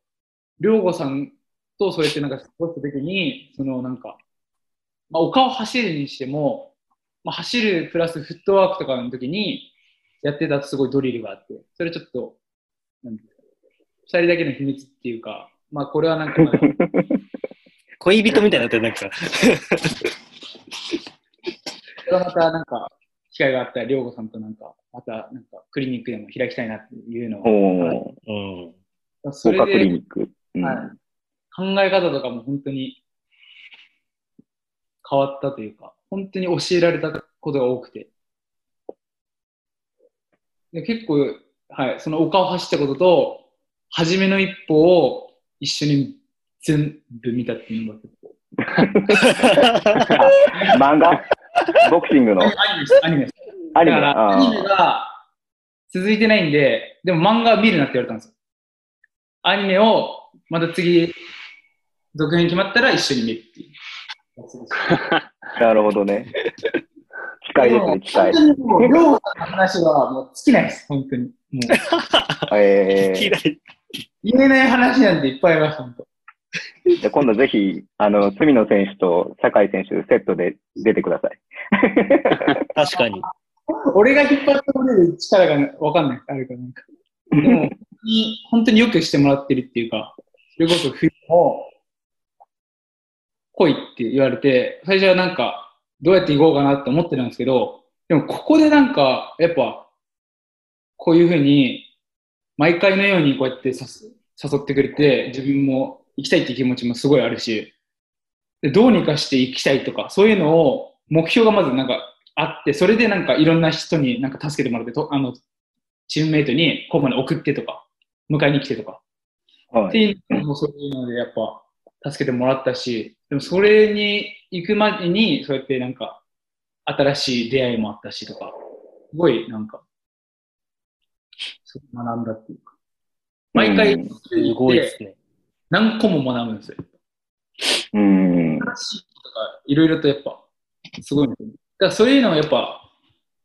りょうごさんとそうやってなんか過ごした時に、そのなんか、まあ、丘を走るにしても、まあ、走るプラスフットワークとかの時にやってたすごいドリルがあって、それちょっと、なんていうか二人だけの秘密っていうか、まあこれはなんか 恋人みたいになってる、なんか。これはまたなんか、機会があったら、りょうごさんとなんか、またなんかクリニックでも開きたいなっていうのを、おー。うん。それ効果クリでニック。うんはい考え方とかも本当に変わったというか、本当に教えられたことが多くて。で結構、はい、その丘を走ったことと、初めの一歩を一緒に全部見たっていうのが結構。漫画？ボクシングの？アニメです、アニメ。アニメ？だから、アニメあが続いてないんで、でも漫画見るなって言われたんですよ。アニメをまた次、続編決まったら一緒に見るっていう。ー なるほどね。近いですね、近い。本当にもう、りょうさんの話はもう尽きないです、本当に。もう えー、嫌い。言えない話なんていっぱいあります、本当。じゃあ今度ぜひ、あの、隅野選手と酒井選手、セットで出てください。確かに。俺が引っ張ってこれる力がわかんない、あるかなんか。でも、本当に本当によくしてもらってるっていうか、それこそ冬も、来いって言われて、最初はなんか、どうやって行こうかなって思ってたんですけど、でもここでなんか、やっぱ、こういうふうに、毎回のようにこうやって誘誘ってくれて、自分も行きたいっていう気持ちもすごいあるし、でどうにかして行きたいとか、そういうのを、目標がまずなんかあって、それでなんかいろんな人になんか助けてもらって、とあの、チームメイトにここまで送ってとか、迎えに来てとか、はい。っていうのもそういうのでやっぱ助けてもらったし、でもそれに行くまでにそうやってなんか新しい出会いもあったしとか、すごいなんか、学んだっていうか。毎回、うんすごいですね。何個も学ぶんですよ。うん。新しいことがいろいろとやっぱ、すごいね。だからそういうのはやっぱ、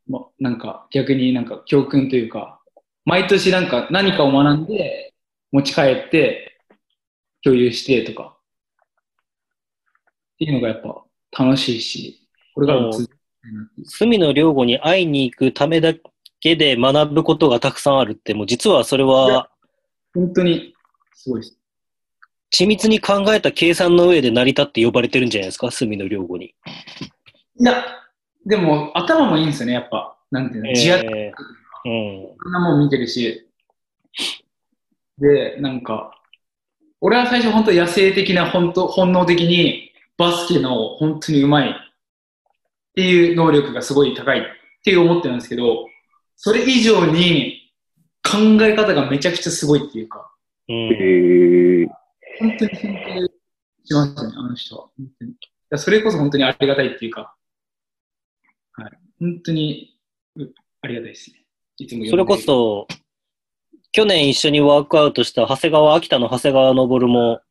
ま、なんか逆になんか教訓というか、毎年なんか何かを学んで、持ち帰って、共有してとか、っていうのがやっぱ楽しいし、これからも続けたいなっていう隅野良吾に会いに行くためだけで学ぶことがたくさんあるって、もう実はそれは本当にすごいです。緻密に考えた計算の上で成り立って呼ばれてるんじゃないですか、隅野良吾に。いや、でも頭もいいんですよね、やっぱ。なんていうの、自圧えーうん。いろんなもん見てるし、で、なんか、俺は最初本当野生的な本当本能的にバスケの本当にうまいっていう能力がすごい高いって思ってるんですけど、それ以上に考え方がめちゃくちゃすごいっていうか、本当に尊敬しますね、あの人は。本当に。いやそれこそ本当にありがたいっていうか、はい、本当にうありがたいですね。いつもそれこそ、去年一緒にワークアウトした長谷川、秋田の長谷川昇も、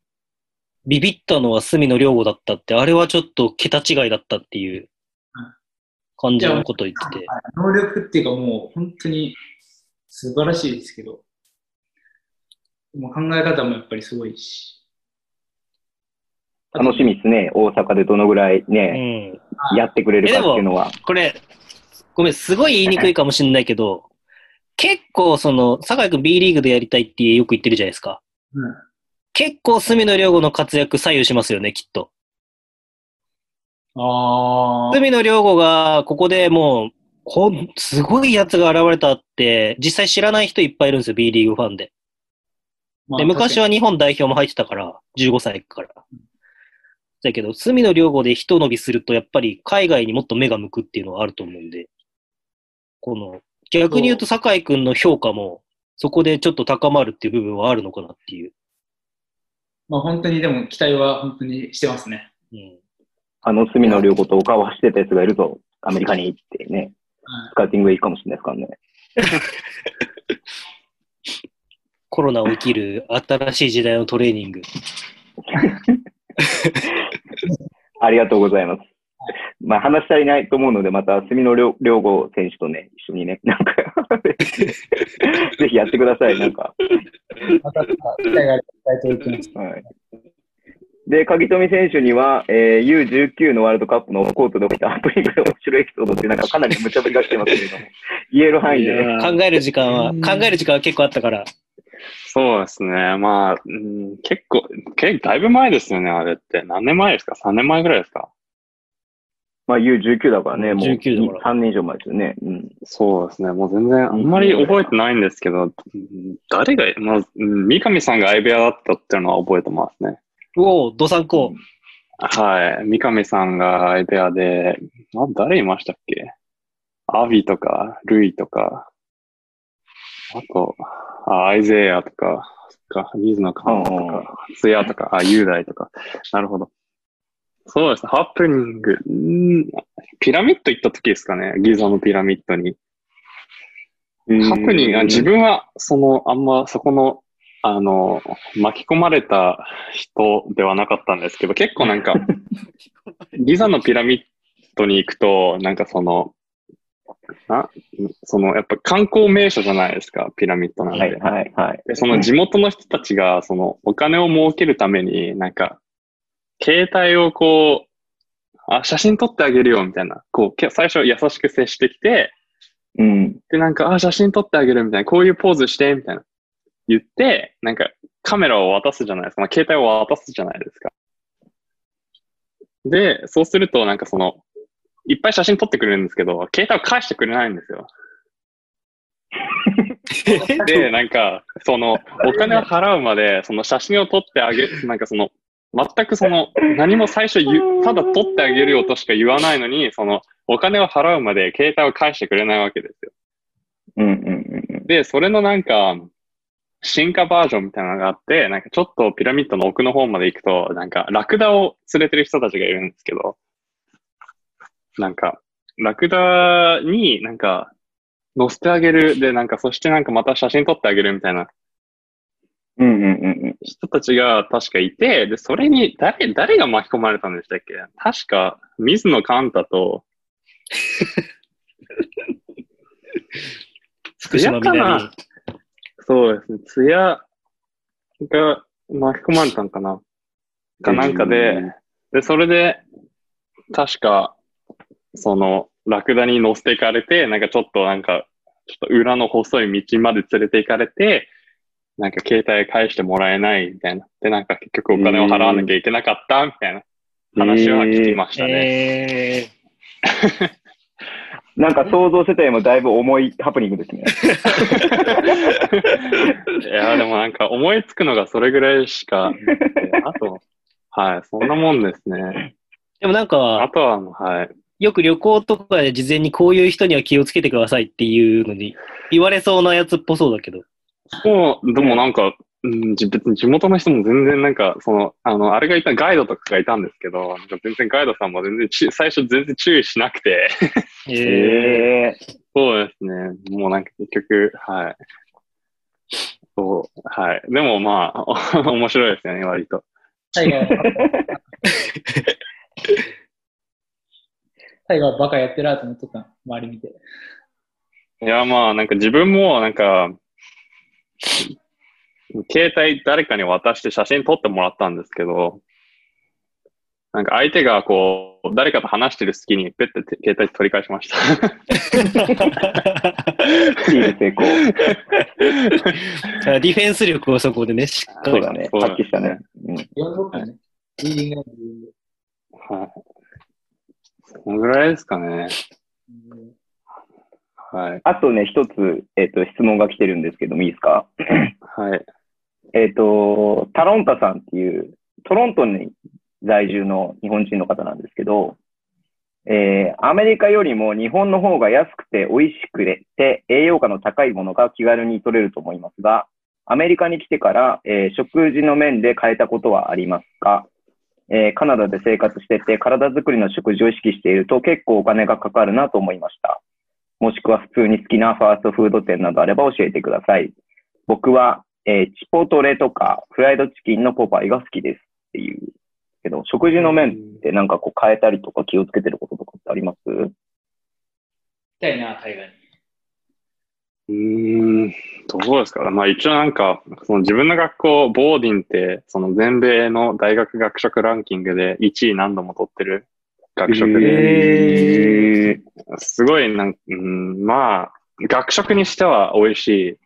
ビビったのは隅野良吾だったって、あれはちょっと桁違いだったっていう感じのこと言ってて。はい能力っていうかもう本当に素晴らしいですけど、もう考え方もやっぱりすごいし。楽しみですね。大阪でどのぐらいうん。ね、やってくれるかっていうのは。これ、ごめん、すごい言いにくいかもしれないけど、結構その、酒井くん B リーグでやりたいってよく言ってるじゃないですか。うん結構隅野良吾の活躍左右しますよね、きっと。ああ。隅野良吾がここでもう、ほん、すごいやつが現れたって、実際知らない人いっぱいいるんですよ、B リーグファンで。まあで、昔は日本代表も入ってたから、15歳から。だけど、隅の両語で一伸びすると、やっぱり海外にもっと目が向くっていうのはあると思うんで、この、逆に言うと酒井くんの評価も、そこでちょっと高まるっていう部分はあるのかなっていう。まあ本当にでも期待は本当にしてますね。うん。あの隅の両子とお顔を走ってたやつがいると、アメリカに行ってね、はいスカーティングいいかもしれないですからね。コロナを生きる新しい時代のトレーニング。ありがとうございます。まあ話し足りないと思うので、また隅野良良吾選手とね、一緒にね、なんかぜひやってください、なんか。また、期待がありたいと言ってます。はい。で、鍵富選手には、えー U19 のワールドカップのコートで起きたハプニングで面白いエピソードっていう、なんかかなり無茶ぶりが来てますけれども、言える範囲でね。考える時間は、うん考える時間は結構あったから、そうですね。まあ、うん、結構、結構だいぶ前ですよね、あれって。何年前ですか ?3 年前ぐらいですか？まあ U19 だからね、もう19だから3年以上前ですよね。うん。そうですね。もう全然、あんまり覚えてないんですけど、うん誰が、まあ、うん三上さんが相部屋だったっていうのは覚えてますね。おお、ドサンコ。はい。三上さんが相部屋で、あ誰いましたっけ？アビとか、ルイとか、あと、あアイゼーヤとか、か、水野カンとうんうんか、ツヤとか、あ、雄大とか。なるほど。そうですね。ハプニング。んーピラミッド行った時ですかね。ギザのピラミッドに。ハプニング、あ自分は、その、あんまそこの、あの、巻き込まれた人ではなかったんですけど、結構なんか、ギザのピラミッドに行くと、なんかその、な、その、やっぱ観光名所じゃないですか、ピラミッドなんで。はい、はい、はい。で、その地元の人たちが、その、お金を儲けるために、なんか、携帯をこう、あ、写真撮ってあげるよ、みたいな。こう、け最初優しく接してきて、うん。で、なんか、あ、写真撮ってあげるみたいな、こういうポーズして、みたいな。言って、なんか、カメラを渡すじゃないですか。まあ、携帯を渡すじゃないですか。で、そうすると、なんかその、いっぱい写真撮ってくれるんですけど、携帯を返してくれないんですよ。で、なんか、その、お金を払うまで、その写真を撮ってあげ、なんかその、全くその、何も最初ただ撮ってあげるよとしか言わないのに、その、お金を払うまで携帯を返してくれないわけですよ。うん、うん、うんうん。で、それのなんか、進化バージョンみたいなのがあって、なんかちょっとピラミッドの奥の方まで行くと、なんかラクダを連れてる人たちがいるんですけど、なんか、ラクダになんか乗せてあげる。で、なんかそしてなんかまた写真撮ってあげるみたいなうん、うん、うんうん。人たちが確かいて、で、それに誰、誰が巻き込まれたんでしたっけ？確か、水野カンタと、福島みなみ。そうですね。ツヤが巻き込まれたんかなかなんかで、で、それで、確か、その、ラクダに乗せていかれて、なんかちょっとなんか、ちょっと裏の細い道まで連れて行かれて、なんか携帯返してもらえないみたいな。で、なんか結局お金を払わなきゃいけなかったみたいな話は聞きましたね。えなんか想像してたよりもだいぶ重いハプニングですね。いや、でもなんか思いつくのがそれぐらいしかあと、はい、そんなもんですね。ーでもなんあか、とは、はい。よく旅行とかで事前にこういう人には気をつけてくださいっていうのに言われそうなやつっぽそうだけど。そう、でもなんか、うん、じ別に地元の人も全然なんか、その、あの、あれがいたガイドとかがいたんですけど、なんか全然ガイドさんも全然ち最初全然注意しなくて、えええそうですね。もうなんか結局、はい。そう、はい。でもまあ、お 面白いですよね、割と。タイガー、タイガーバカやってるなと思っとったの周り見て。いや、まあ、なんか自分も、なんか、携帯誰かに渡して写真撮ってもらったんですけど、なんか相手がこう、誰かと話してる隙に、ペッて携帯取り返しました。いい成功。ディフェンス力をそこでね、しっかりそうだね。そうだ発揮したね。うん。4分ね。リーディングなんではい。そのぐらいですかね。うんはい。あとね、一つ、えっ、と、質問が来てるんですけども、いいですか？はい。えっ、と、タロンタさんっていう、トロントに在住の日本人の方なんですけど、えー、アメリカよりも日本の方が安くて美味しくて栄養価の高いものが気軽に取れると思いますが、アメリカに来てから、えー食事の面で変えたことはありますか、えーカナダで生活してて体作りの食事を意識していると結構お金がかかるなと思いました。もしくは普通に好きなファーストフード店などあれば教えてください。僕は、えーチポトレとかフライドチキンのポパイが好きですっていう。けど、食事の面ってなんかこう変えたりとか気をつけてることとかってあります？行きたいな、海外。に。うーん、どうですかまあ一応なんか、その自分の学校、ボーディンって、その全米の大学学食ランキングで1位何度も取ってる学食で、へー。すごいなん、うん、まあ、学食にしては美味しい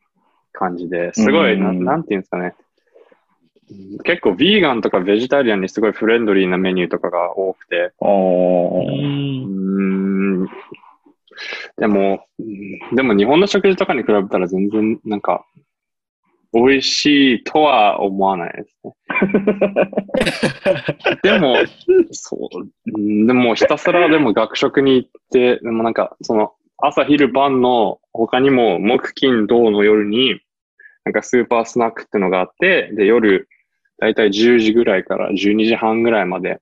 感じで、すごい、なうんなんていうんですかね。うん結構、ビーガンとかベジタリアンにすごいフレンドリーなメニューとかが多くて、でも、うんでも日本の食事とかに比べたら全然なんか、美味しいとは思わないですね。でも、そう、うんでもひたすらでも学食に行って、でもなんかその朝昼晩の他にも木金土の夜になんかスーパースナックってのがあって、で夜だいたい10時ぐらいから12時半ぐらいまで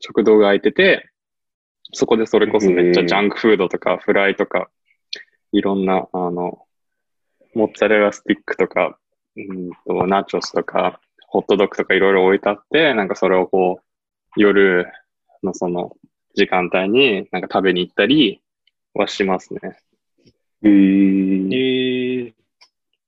食堂が空いてて、そこでそれこそめっちゃジャンクフードとかフライとか、いろんな、あの、モッツァレラスティックとか、うんと、ナチョスとか、ホットドッグとかいろいろ置いてあって、なんかそれをこう、夜のその時間帯になんか食べに行ったりはしますね。へーえ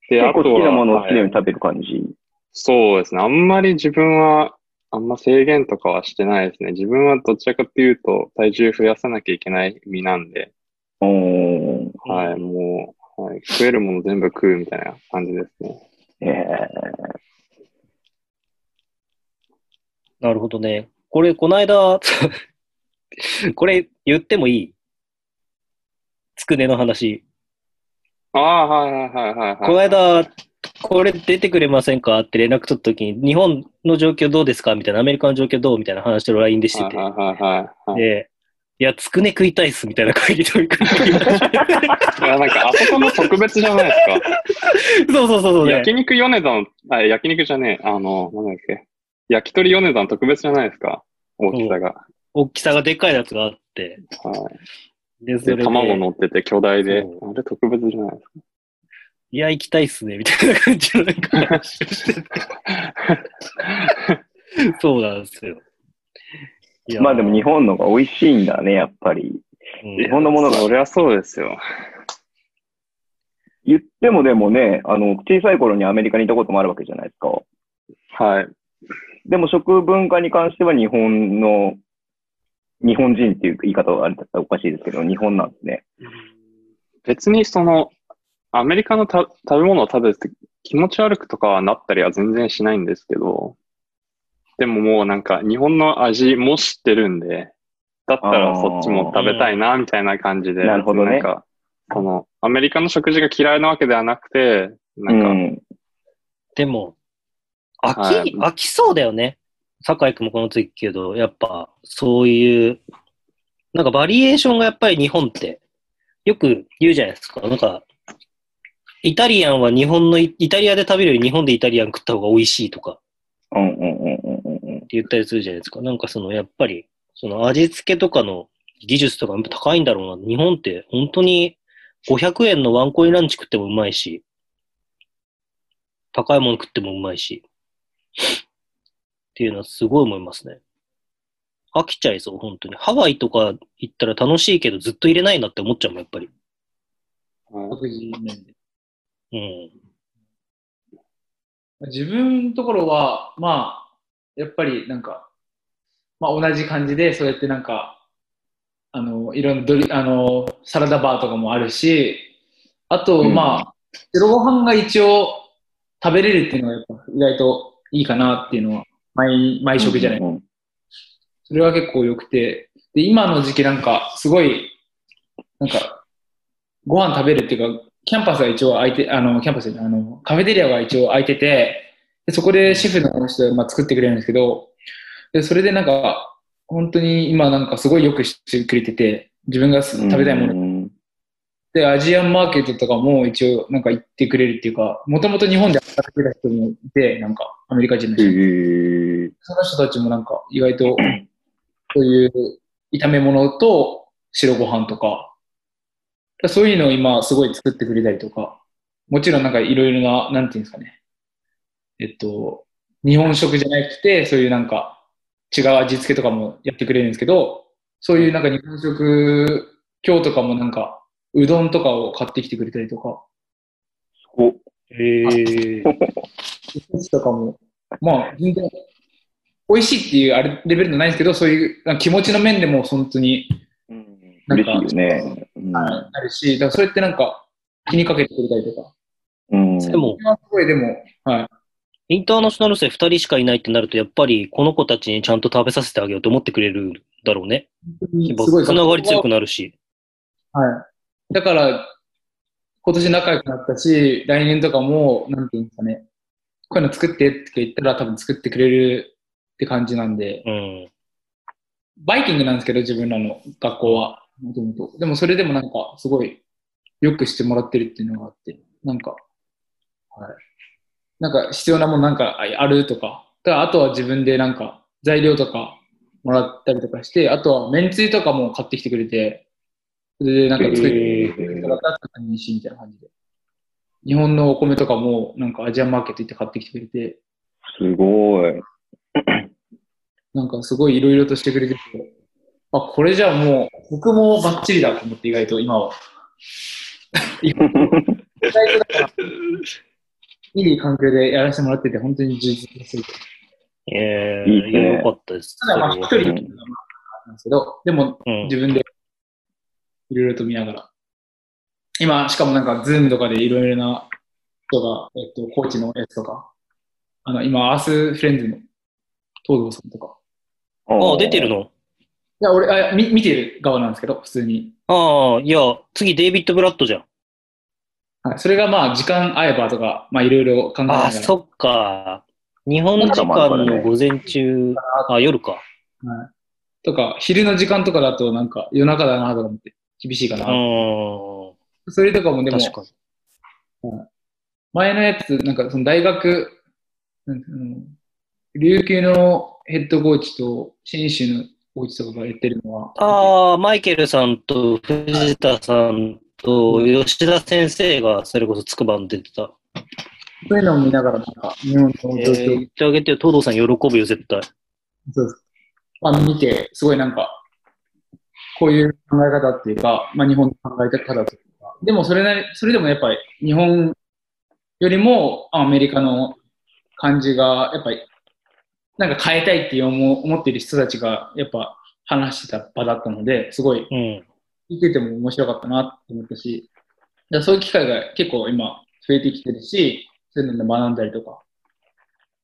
で、結構好きなものを好きなようはいに食べる感じ？そうですね。あんまり自分は、あんま制限とかはしてないですね。自分はどちらかというと、体重増やさなきゃいけない身なんで、おーはい、もう、はい、食えるもの全部食うみたいな感じですね。えーなるほどね。これ、この間、これ言ってもいい？つくねの話。ああ、はいはいはいはい、はい。この間、これ出てくれませんか？って連絡取った時に、日本の状況どうですか？みたいな、アメリカの状況どう？みたいな話を LINE でしてて。はいはいはい。で、いや、つくね食いたいっすみたいな会議取り組み。いや、なんか、あそこも特別じゃないです そうそうそうそう。焼肉米田、あ、焼肉じゃねえ。あの、なんだっけ。焼き鳥米田特別じゃないですか？大きさが。大きさがでっかいやつがあって。はい。で、それで、で、卵乗ってて巨大でそ。あれ特別じゃないですか。いや、行きたいっすね、みたいな感じのなんか話をしてて。そうなんですよ。いやまあでも日本のが美味しいんだね、やっぱり。うん日本のものがそりゃそうですよ。言ってもでもね、あの、小さい頃にアメリカにいたこともあるわけじゃないですか。はい。でも食文化に関しては日本の、日本人っていう言い方はあれだったらおかしいですけど、日本なんですね。別にその、アメリカのた食べ物を食べて気持ち悪くとかはなったりは全然しないんですけど、でももうなんか日本の味も知ってるんで、だったらそっちも食べたいな、みたいな感じで。なるほどねなんか、その、アメリカの食事が嫌いなわけではなくて、なんか、うん。でも、飽き、はい飽きそうだよね。酒井君もこの次けど、やっぱ、そういう、なんかバリエーションがやっぱり日本って、よく言うじゃないですか。なんか、イタリアンは日本のイ、タリアで食べるより日本でイタリアン食った方が美味しいとかうんうんうんうんうんうん。って言ったりするじゃないですか。なんかその、やっぱり、その味付けとかの技術とかやっぱ高いんだろうな。日本って本当に500円のワンコインランチ食ってもうまいし、高いもの食ってもうまいし、っていうのはすごい思いますね。飽きちゃいそう、本当に。ハワイとか行ったら楽しいけどずっと入れないなって思っちゃうもん、やっぱり。はい食事面で。うん。自分のところは、まあ、やっぱりなんか、まあ同じ感じで、そうやってなんか、あの、いろんなドリ、あの、サラダバーとかもあるし、あと、うんまあ、白ご飯が一応食べれるっていうのはやっぱ意外といいかなっていうのは、毎、毎食じゃない。うんうんそれは結構良くて、で、今の時期なんか、すごい、なんか、ご飯食べるっていうか、キャンパスが一応空いて、あの、キャンパスあの、カフェテリアが一応空いてて、でそこでシェフの人が、まあ、作ってくれるんですけど、で、それでなんか、本当に今なんかすごいよくしてくれてて、自分が食べたいもの。の。で、アジアンマーケットとかも一応なんか行ってくれるっていうか、もともと日本で働いてた人もいて、なんかアメリカ人のへ人。ーその人たちもなんか意外と、そういう炒め物と白ご飯とか、そういうのを今すごい作ってくれたりとか、もちろんなんかいろいろな、なんていうんですかね。えっと、日本食じゃなくて、そういうなんか違う味付けとかもやってくれるんですけど、そういうなんか日本食、今日とかもなんか、うどんとかを買ってきてくれたりとか、お、へえ。お寿司とかも、まあ、全然、美味しいっていうあれレベルじゃないんですけど、そういう気持ちの面でも本当になんか嬉しいよね。うんなるし、だからそれってなんか気にかけてくれたりとか。うん。でも、今すごいでも、はい。インターナショナル生2人しかいないってなると、やっぱりこの子たちにちゃんと食べさせてあげようと思ってくれるだろうね。すごいつながり強くなるし。はい。だから、今年仲良くなったし、来年とかも、なんていうんですかね、こういうの作ってって言ったら多分作ってくれるって感じなんで、うん。バイキングなんですけど、自分らの学校は、もともと。でもそれでもなんか、すごい、よくしてもらってるっていうのがあって、なんか、はい。なんか必要なものなんかああるとか、だあとは自分でなんか材料とかもらったりとかして、あとはめんつゆとかも買ってきてくれて、それでなんか作ってへーみたいな感じで。日本のお米とかもなんかアジアンマーケット行って買ってきてくれて、すごい。なんかすごいいろいろとしてくれてて、あ、これじゃあもう、僕もバッチリだと思って意外と今は。意外とだから、いい環境でやらせてもらってて、本当に充実してる。えー、いいねよかったです。ただまあ一人なんですけど、でもうん自分でいろいろと見ながら。今、しかもなんか、ズームとかでいろいろな人が、えっと、コーチのやつとか、あの、今、アースフレンズの東堂さんとか。ああ、出てるの？いや、俺、あ見見てる側なんですけど、普通に。ああ、いや、次デイビッド・ブラットじゃん。はい、それがまあ、時間合えばとか、まあ、いろいろ考えながら。ああ、そっか。日本時間の午前中、あ、夜か。はい。とか、昼の時間とかだと、なんか、夜中だなとか思って、厳しいかうな。ん。それとかもでも、確かに。前のやつ、なんか、その大学、なん琉球のヘッドコーチと、新州のコーチとかがやってるのは、ああ、マイケルさんと藤田さんと吉田先生がそれこそつくばに出てた。そういうのを見ながら、なんか、日本の状えー、況、言ってあげてよ。東堂さん喜ぶよ、絶対。そうです。まあ、見て、すごいなんか、こういう考え方っていうか、まあ、日本の考え方というか、でもそれなり、それでもやっぱり日本よりもアメリカの感じが、やっぱり、なんか変えたいっていう思思っている人たちが、やっぱ話してた場だったので、すごいうん。聞いてても面白かったなって思ったし、だからそういう機会が結構今増えてきてるし、そういうので学んだりとか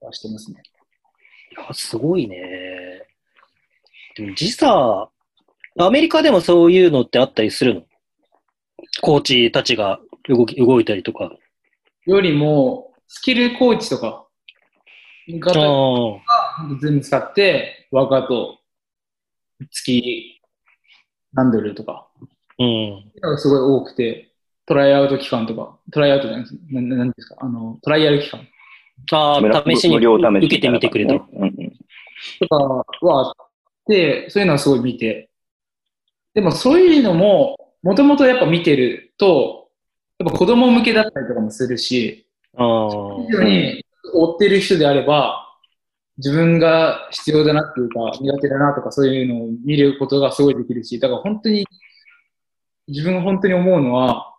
はしてますね。いやすごいね。でも時差、アメリカでもそういうのってあったりするの？コーチたちが動き動いたりとか。よりも、スキルコーチとか、がああ。全部使って、ワークアウト、月何ドルとか、うん。がすごい多くて、トライアウト期間とか、トライアウトじゃないです。ななんですか、あの、トライアル期間ああ、試しに受けてみてくれた。とかはあって、そういうのはすごい見て、でもそういうのも、もともとやっぱ見てると、やっぱ子供向けだったりとかもするし、ああ。非常に追ってる人であれば、自分が必要だなっていうか、苦手だなとかそういうのを見ることがすごいできるし、だから本当に、自分が本当に思うのは、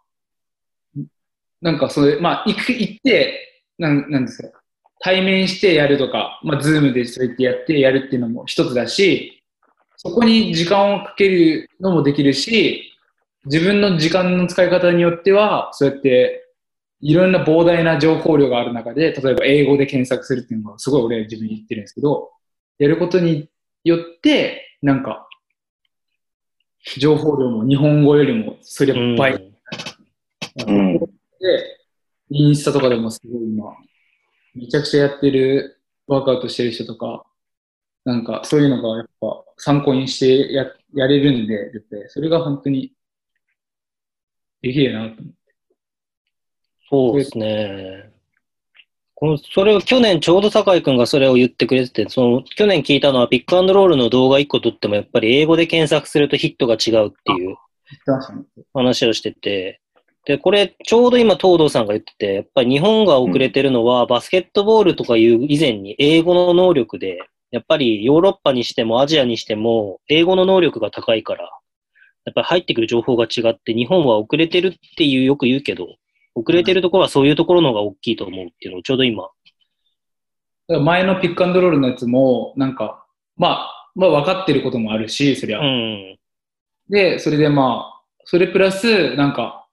なんかそれ、まあ、行く、行って、なん、なんですか、対面してやるとか、まあ、ズームでそうやってやってやるっていうのも一つだし、そこに時間をかけるのもできるし、自分の時間の使い方によっては、そうやっていろんな膨大な情報量がある中で、例えば英語で検索するっていうのがすごい俺自分に言ってるんですけど、やることによって、なんか、情報量も日本語よりもそれうん。倍、うん。で、インスタとかでもすごい今、めちゃくちゃやってるワークアウトしてる人とか、なんかそういうのがやっぱ参考にしてややれるんで、絶対。それが本当にできるなと思って。そうですね。このそれを去年ちょうど酒井くんがそれを言ってくれてて、その去年聞いたのはピックアンドロールの動画1個撮ってもやっぱり英語で検索するとヒットが違うっていう。話をしてて、で、これちょうど今東堂さんが言ってて、やっぱり日本が遅れてるのは、バスケットボールとかいう以前に英語の能力で、やっぱりヨーロッパにしてもアジアにしても英語の能力が高いから、やっぱり入ってくる情報が違って日本は遅れてるっていうよく言うけど、遅れてるところはそういうところの方が大きいと思うっていうのをちょうど今。前のピックアンドロールのやつも、なんか、まあ、まあ分かってることもあるし、そりゃ。うん。で、それでまあ、それプラス、なんか、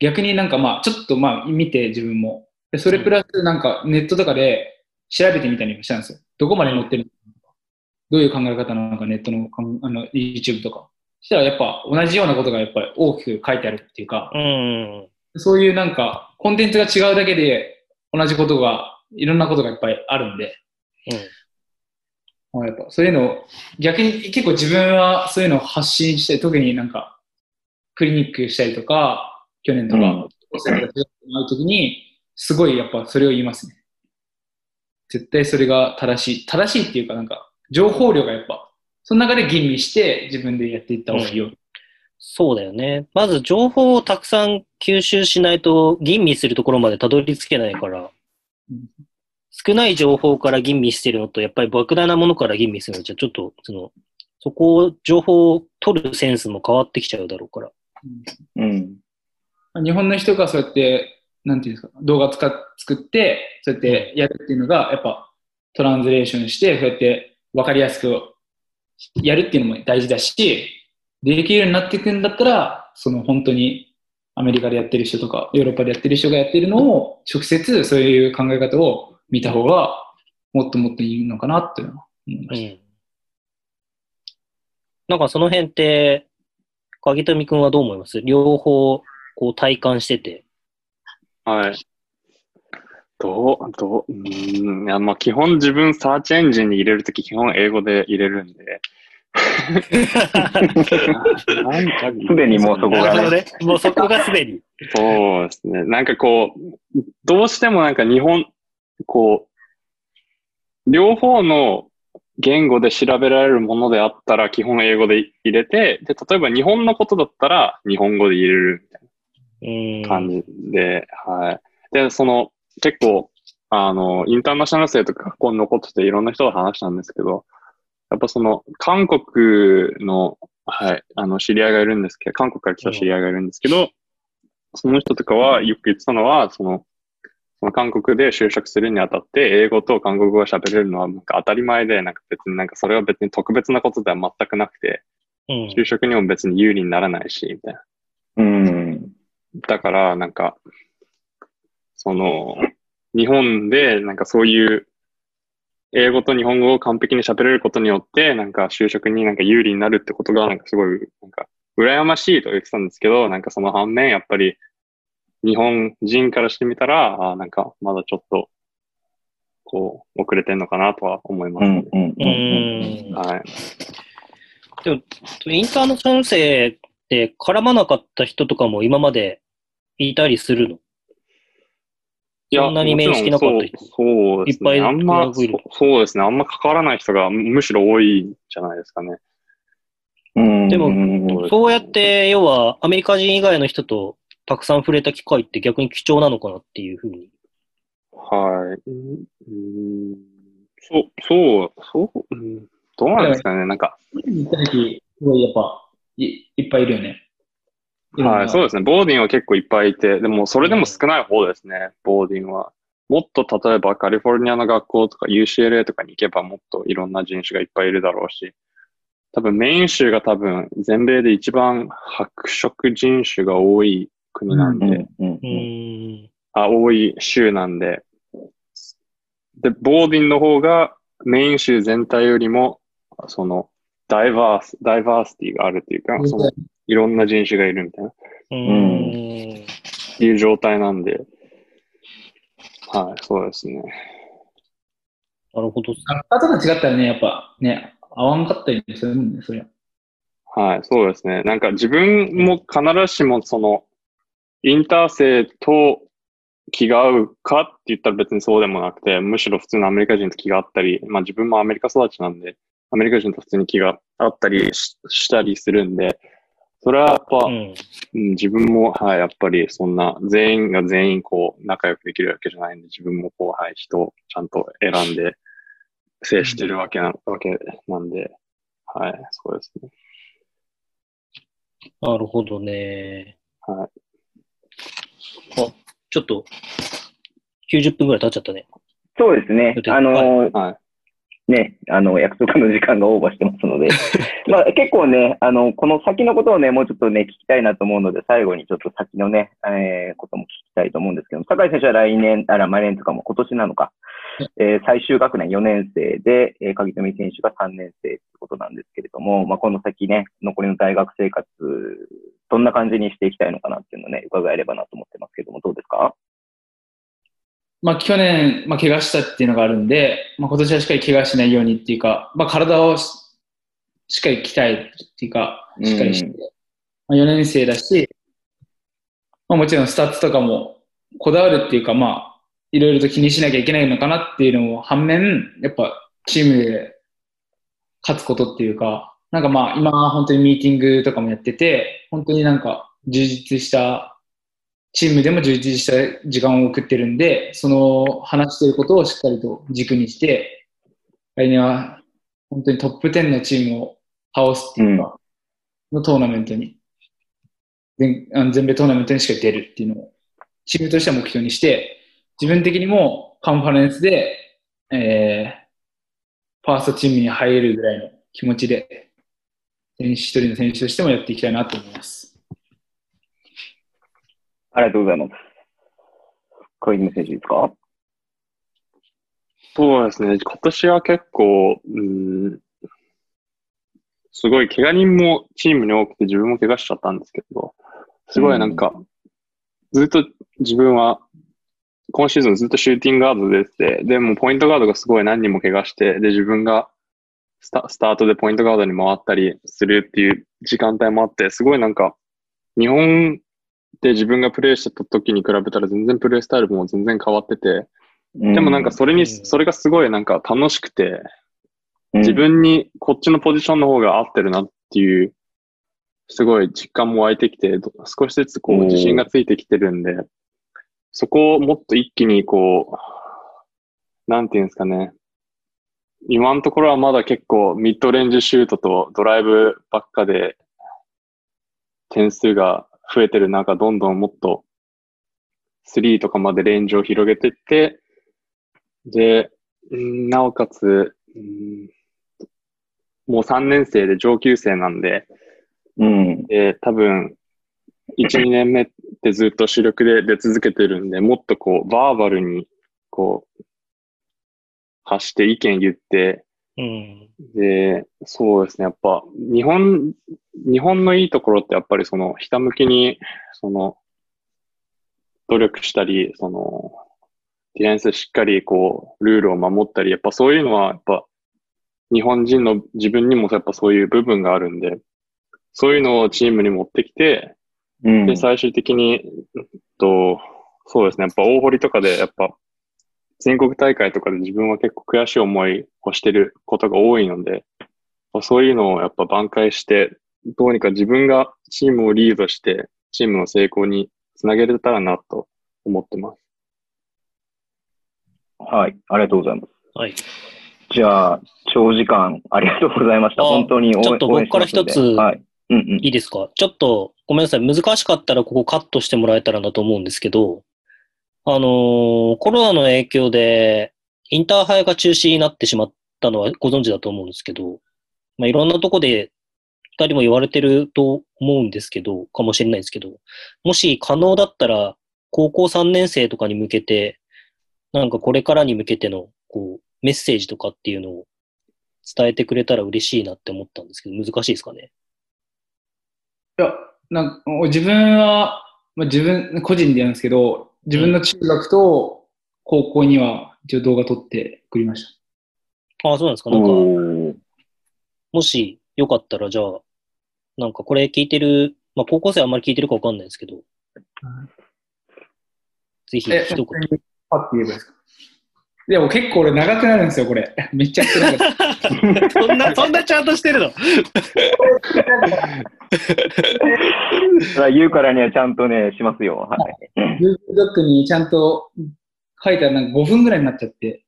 逆になんかまあ、ちょっとまあ、見て自分も。で、それプラス、なんかネットとかで調べてみたりもしたんですよ。どこまで載ってるのか。どういう考え方なのか、ネットのかんあの YouTube とか。そしたらやっぱ同じようなことがやっぱり大きく書いてあるっていうか、うん。そういうなんか、コンテンツが違うだけで同じことが、いろんなことがいっぱいあるんで、まあやっぱそういうのを、逆に結構自分はそういうのを発信して、特になんか、クリニックしたりとか、去年とか、うん会うときに、すごいやっぱそれを言いますね。絶対それが正しい。正しいっていうかなんか、情報量がやっぱ、その中で吟味して自分でやっていった方がいいよ。そうだよね。まず情報をたくさん吸収しないと吟味するところまでたどり着けないからうん、少ない情報から吟味してるのと、やっぱり莫大なものから吟味するのじゃ、ちょっと、その、そこを、情報を取るセンスも変わってきちゃうだろうから。うん。日本の人がそうやって、なんていうんですか、動画使っ作って、そうやってやるっていうのが、やっぱトランスレーションして、そうやって分かりやすくやるっていうのも大事だし、できるようになっていくんだったら、その本当にアメリカでやってる人とか、ヨーロッパでやってる人がやってるのを、直接そういう考え方を見た方が、もっともっといいのかなっていうのは思いました。うん。なんかその辺って、影富くんはどう思います？両方、こう体感してて。はい。どう、どう、うーん、いや、まあ、基本自分サーチエンジンに入れるとき基本英語で入れるんで。なんかすでにもうそこがね。もうそこがすでに。そうですね。なんかこう、どうしてもなんか日本、こう、両方の言語で調べられるものであったら基本英語で入れて、で、例えば日本のことだったら日本語で入れる感じで、はい。で、その、結構、あの、インターナショナル生とか学校に残ってていろんな人と話したんですけど、やっぱその、韓国の、はい、あの、知り合いがいるんですけど、韓国から来た知り合いがいるんですけど、その人とかはよく言ってたのは、その、その韓国で就職するにあたって、英語と韓国語が喋れるのはなんか当たり前で、なんか別になんかそれは別に特別なことでは全くなくて、うん。就職にも別に有利にならないし、みたいな。うん。だから、なんか、その、日本でなんかそういう英語と日本語を完璧に喋れることによって、なんか就職になんか有利になるってことが、なんかすごい、なんか、羨ましいと言ってたんですけど、なんかその反面、やっぱり、日本人からしてみたら、あーなんか、まだちょっと、こう、遅れてんのかなとは思いますね。うん。うん。ううん。ん。はい。でも、インターナショナル生って絡まなかった人とかも今までいたりするの？いそんなに面識なかった人？そうそうですね。いっぱいあんま、そそうですね。あんま関わらない人がむしろ多いんじゃないですかね。うん。でもうんそうやって、要はアメリカ人以外の人とたくさん触れた機会って逆に貴重なのかなっていうふうに。はい。うんうんそう、そう、そう、うんどうなんですかね。なんか、やっぱい、いっぱいいるよね。はい、そううですね。ボーディンは結構いっぱいいて、でもそれでも少ない方ですね、ボーディンは。もっと例えばカリフォルニアの学校とか UCLA とかに行けばもっといろんな人種がいっぱいいるだろうし、多分メイン州が多分全米で一番白色人種が多い国なんで、うん。うんう。ーん。あ、多い州なんで、で、ボーディンの方がメイン州全体よりも、その、ダイバース、ダイバーシティがあるっていうか、その、いろんな人種がいるみたいな、うーん。いう状態なんで、はい、そうですね。なるほど。学科とか違ったらね、やっぱね、合わんかったりするもんね、そりゃ。はい、そうですね。なんか自分も必ずしもその、インター生と気が合うかって言ったら別にそうでもなくて、むしろ普通のアメリカ人と気が合ったり、まあ自分もアメリカ育ちなんで、アメリカ人と普通に気が合ったりししたりするんで、それはやっぱ、うん。うん、自分も、はい、やっぱりそんな全員が全員こう仲良くできるわけじゃないんで、自分もこう、はい、人をちゃんと選んで接してるわけな、わけなんで、はい、そうですね。なるほどね。はい。あ、ちょっと、90分ぐらい経っちゃったね。そうですねあのーはい。ね、あの、約束の時間がオーバーしてますので、まあ結構ね、あの、この先のことをね、もうちょっとね、聞きたいなと思うので、最後にちょっと先のね、えー、ことも聞きたいと思うんですけど、酒井選手は来年、あら、来年とかも今年なのか、えー、最終学年4年生で、えー、鍵富選手が3年生ということなんですけれども、まあこの先ね、残りの大学生活、どんな感じにしていきたいのかなっていうのをね、伺えればなと思ってますけども、どうですか？まあ去年、まあ怪我したっていうのがあるんで、まあ今年はしっかり怪我しないようにっていうか、まあ体をししっかり鍛えるっていうか、しっかりして、うん。まあ4年生だし、まあもちろんスタッツとかもこだわるっていうか、まあいろいろと気にしなきゃいけないのかなっていうのも反面、やっぱチームで勝つことっていうか、なんかまあ今本当にミーティングとかもやってて、本当になんか充実したチームでも充実した時間を送ってるんで、その話してることをしっかりと軸にして、来年は本当にトップ10のチームを倒すっていうか、のトーナメントに、全あの全米トーナメントにしか出るっていうのを、チームとしては目標にして、自分的にもカンファレンスで、えー、ファーストチームに入れるぐらいの気持ちで、選手一人の選手としてもやっていきたいなと思います。ありがとうございます。小泉選手ですか？そうですね。今年は結構、うん、すごい怪我人もチームに多くて自分も怪我しちゃったんですけど、すごいなんか、ずっと自分は今シーズンずっとシューティングガードで出てて、でもポイントガードがすごい何人も怪我して、で自分がスタスタートでポイントガードに回ったりするっていう時間帯もあって、すごいなんか、日本で自分がプレイしてた時に比べたら全然プレイスタイルも全然変わってて、でもなんかそれに、うん。それがすごいなんか楽しくて、うん、自分にこっちのポジションの方が合ってるなっていう、すごい実感も湧いてきて、ど少しずつこう自信がついてきてるんで、そこをもっと一気にこう、なんていうんですかね。今のところはまだ結構ミッドレンジシュートとドライブばっかで点数が増えてる中、どんどんもっとスリーとかまでレンジを広げていって、で、うんなおかつ、うんもう3年生で上級生なんで、うん。で、多分、1、2年目ってずっと主力で出続けてるんで、もっとこう、バーバルに、こう、発して意見言って、うん。で、そうですね、やっぱ、日本、日本のいいところってやっぱりその、ひたむきに、その、努力したり、その、ディフェンスしっかりこう、ルールを守ったり、やっぱそういうのは、やっぱ、日本人の自分にもやっぱそういう部分があるんで、そういうのをチームに持ってきて、うん。で、最終的に、うんと、そうですね、やっぱ大堀とかで、やっぱ、全国大会とかで自分は結構悔しい思いをしてることが多いので、そういうのをやっぱ挽回して、どうにか自分がチームをリードして、チームの成功につなげれたらなと思ってます。はい。ありがとうございます。はい。じゃあ、長時間ありがとうございました。あ本当に応援ちょっと僕から一つはい。うんうん。いいですか？ちょっと、ごめんなさい。難しかったらここカットしてもらえたらなと思うんですけど、あのーコロナの影響で、インターハイが中止になってしまったのはご存知だと思うんですけど、まあ、いろんなとこで、二人も言われてると思うんですけど、かもしれないですけど、もし可能だったら、高校3年生とかに向けて、なんかこれからに向けての、こう、メッセージとかっていうのを伝えてくれたら嬉しいなって思ったんですけど、難しいですかね？いや、なんか自分は、まあ、自分、個人でやるんですけど、自分の中学と高校には一応動画撮って送りましああ、そうなんですか。なんか、もしよかったら、じゃあ、なんかこれ聞いてる、まあ高校生はあんまり聞いてるかわかんないですけど、ぜひえ、一言本。当にパッて言えばいいですか？でも結構俺長くなるんですよ、これ。めっちゃ長くなる。そんな、そんなちゃんとしてるの？言うからにはちゃんとね、しますよ。はい。Google ドックにちゃんと書いたらなんか5分ぐらいになっちゃって。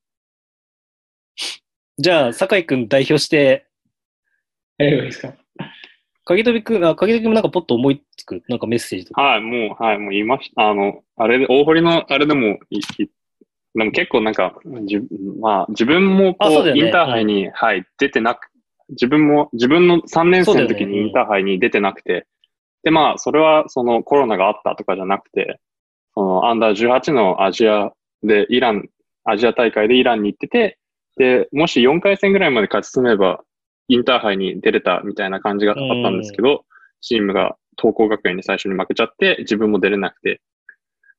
じゃあ、酒井くん代表して、やればいいですか？影飛くん、あ、影飛くんもなんかポッと思いつく、なんかメッセージとか。はい、もう、はい、もう言いました。あの、あれで、大堀のあれでもい、いでも結構なんか、じまあ、自分もこう、ね。インターハイに、はい、出てなく、自分も、自分の3年生の時にインターハイに出てなくて、で、まあ、それはそのコロナがあったとかじゃなくて、そのアンダー18のアジアで、イラン、アジア大会でイランに行ってて、で、もし4回戦ぐらいまで勝ち進めば、インターハイに出れたみたいな感じがあったんですけど、チームが東光学園に最初に負けちゃって、自分も出れなくて。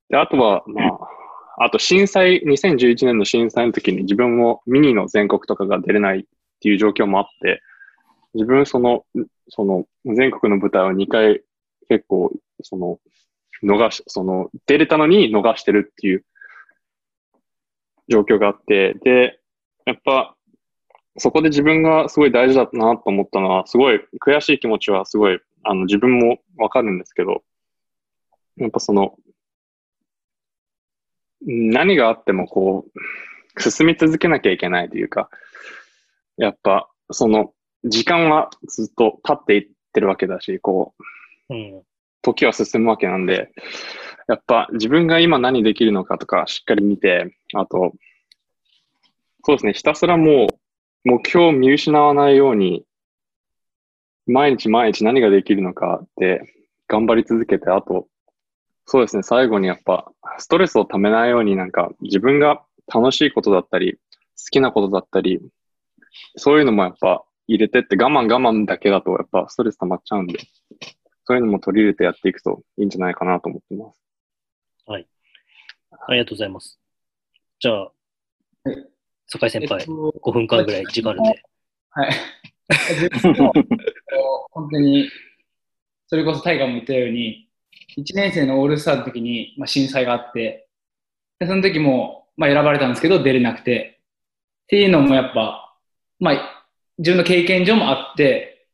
で、あとは、まあ、あと震災、2011年の震災の時に自分もミニの全国とかが出れないっていう状況もあって、自分その、その全国の舞台を2回結構、その、逃し、その、出れたのに逃してるっていう状況があって、で、やっぱ、そこで自分がすごい大事だなと思ったのは、すごい悔しい気持ちはすごい、あの、自分もわかるんですけど、やっぱその、何があってもこう、進み続けなきゃいけないというか、やっぱ、その、時間はずっと経っていってるわけだし、こう、うん。時は進むわけなんで、やっぱ自分が今何できるのかとかしっかり見て、あと、そうですね、ひたすらもう目標を見失わないように、毎日毎日何ができるのかって頑張り続けて、あと、そうですね、最後にやっぱストレスをためないようになんか自分が楽しいことだったり、好きなことだったり、そういうのもやっぱ入れてって我慢我慢だけだとやっぱストレス溜まっちゃうんで、そういうのも取り入れてやっていくといいんじゃないかなと思ってます。ありがとうございます。じゃあはい、酒井先輩、えっと5分間ぐらい時間あるんで。はい。本当に、それこそタイガーも言ったように、1年生のオールスターの時に、まあ、震災があって、でその時も、まあ、選ばれたんですけど、出れなくて、っていうのもやっぱ、まあ、自分の経験上もあって、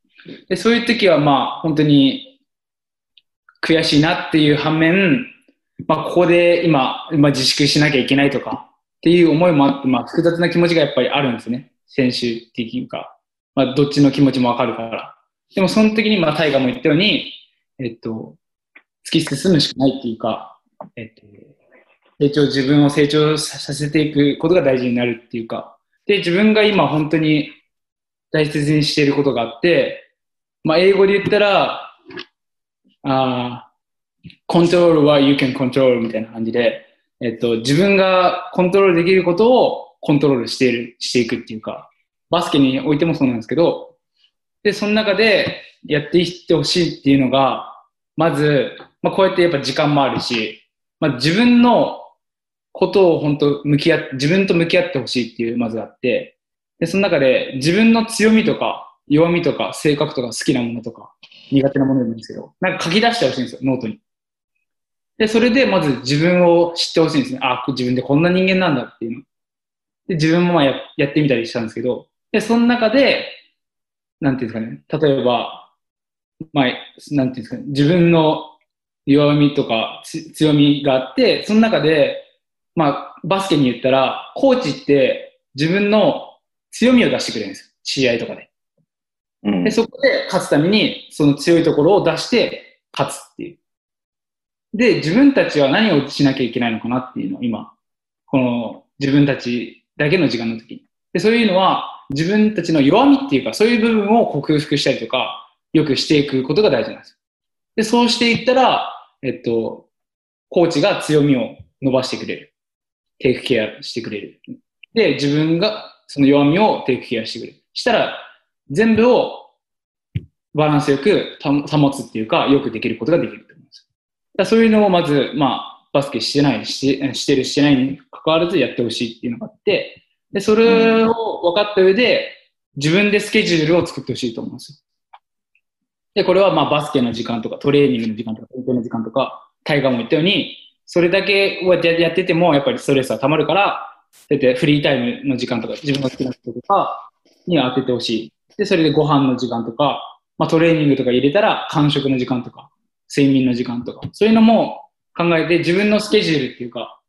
でそういう時はまあ、本当に悔しいなっていう反面、まあ、ここで今、まあ、自粛しなきゃいけないとか、っていう思いもあって、まあ、複雑な気持ちがやっぱりあるんですね。選手的いうか、まあ、どっちの気持ちもわかるから。でも、その時に、まあ、タイガも言ったように、えっと、突き進むしかないっていうか、えっと、成長、自分を成長させていくことが大事になるっていうか、で、自分が今本当に大切にしていることがあって、まあ、英語で言ったら、あコントロールは you can control みたいな感じで、えっと、自分がコントロールできることをコントロールしている、していくっていうか、バスケにおいてもそうなんですけど、で、その中でやっていってほしいっていうのが、まず、まあ、こうやってやっぱ時間もあるし、まあ、自分のことを本当向き合って、自分と向き合ってほしいっていうまずあって、で、その中で自分の強みとか弱みとか性格とか好きなものとか苦手なものでもいいんですけど、なんか書き出してほしいんですよ、ノートに。で、それでまず自分を知ってほしいんですね。あ、自分でこんな人間なんだっていうの。で、自分もまあややってみたりしたんですけど、で、その中で、なんていうんですかね、例えば、まあ、なんていうんですかね、自分の弱みとかつ強みがあって、その中で、まあ、バスケに言ったら、コーチって自分の強みを出してくれるんですよ。試合とかで。うんで、そこで勝つために、その強いところを出して勝つっていう。で、自分たちは何をしなきゃいけないのかなっていうのを今、この自分たちだけの時間の時に。で、そういうのは自分たちの弱みっていうか、そういう部分を克服したりとか、よくしていくことが大事なんです。で、そうしていったら、えっと、コーチが強みを伸ばしてくれる。テイクケアしてくれる。で、自分がその弱みをテイクケアしてくれる。したら、全部をバランスよく保つっていうか、よくできることができると思うんです。だそういうのをまず、まあ、バスケしてない、ししてる、してないに関わらずやってほしいっていうのがあって、で、それを分かった上で、自分でスケジュールを作ってほしいと思うんですよ。で、これはまあバスケの時間とか、トレーニングの時間とか、勉強の時間とか、タイガーも言ったように、それだけをやってても、やっぱりストレスは溜まるから、だってフリータイムの時間とか、自分の好きなこととかに当ててほしい。で、それでご飯の時間とか、まあトレーニングとか入れたら、間食の時間とか、睡眠の時間とか、そういうのも考えて自分のスケジュールっていうか、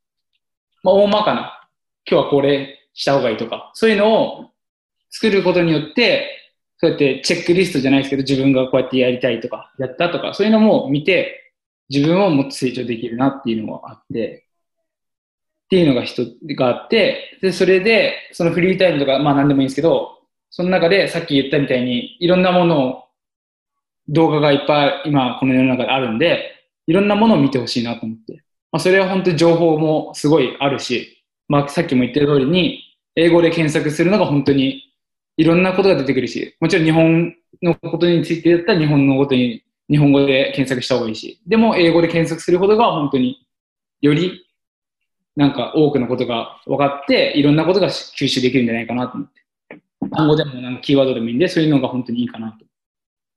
まあ大まかな、今日はこれした方がいいとか、そういうのを作ることによって、そうやってチェックリストじゃないですけど、自分がこうやってやりたいとか、やったとか、そういうのも見て、自分をもっと成長できるなっていうのがあって、っていうのが人があって、で、それで、そのフリータイムとか、まあ何でもいいんですけど、その中でさっき言ったみたいに、いろんなものを、動画がいっぱい今この世の中であるんで、いろんなものを見てほしいなと思って。まあそれは本当に情報もすごいあるし、まあさっきも言った通りに、英語で検索するのが本当にいろんなことが出てくるし、もちろん日本のことについてだったら日本のことに、日本語で検索した方がいいし、でも英語で検索することが本当によりなんか多くのことが分かって、いろんなことが吸収できるんじゃないかなと思って。単語でもなんかキーワードでもいいんで、そういうのが本当にいいかなと。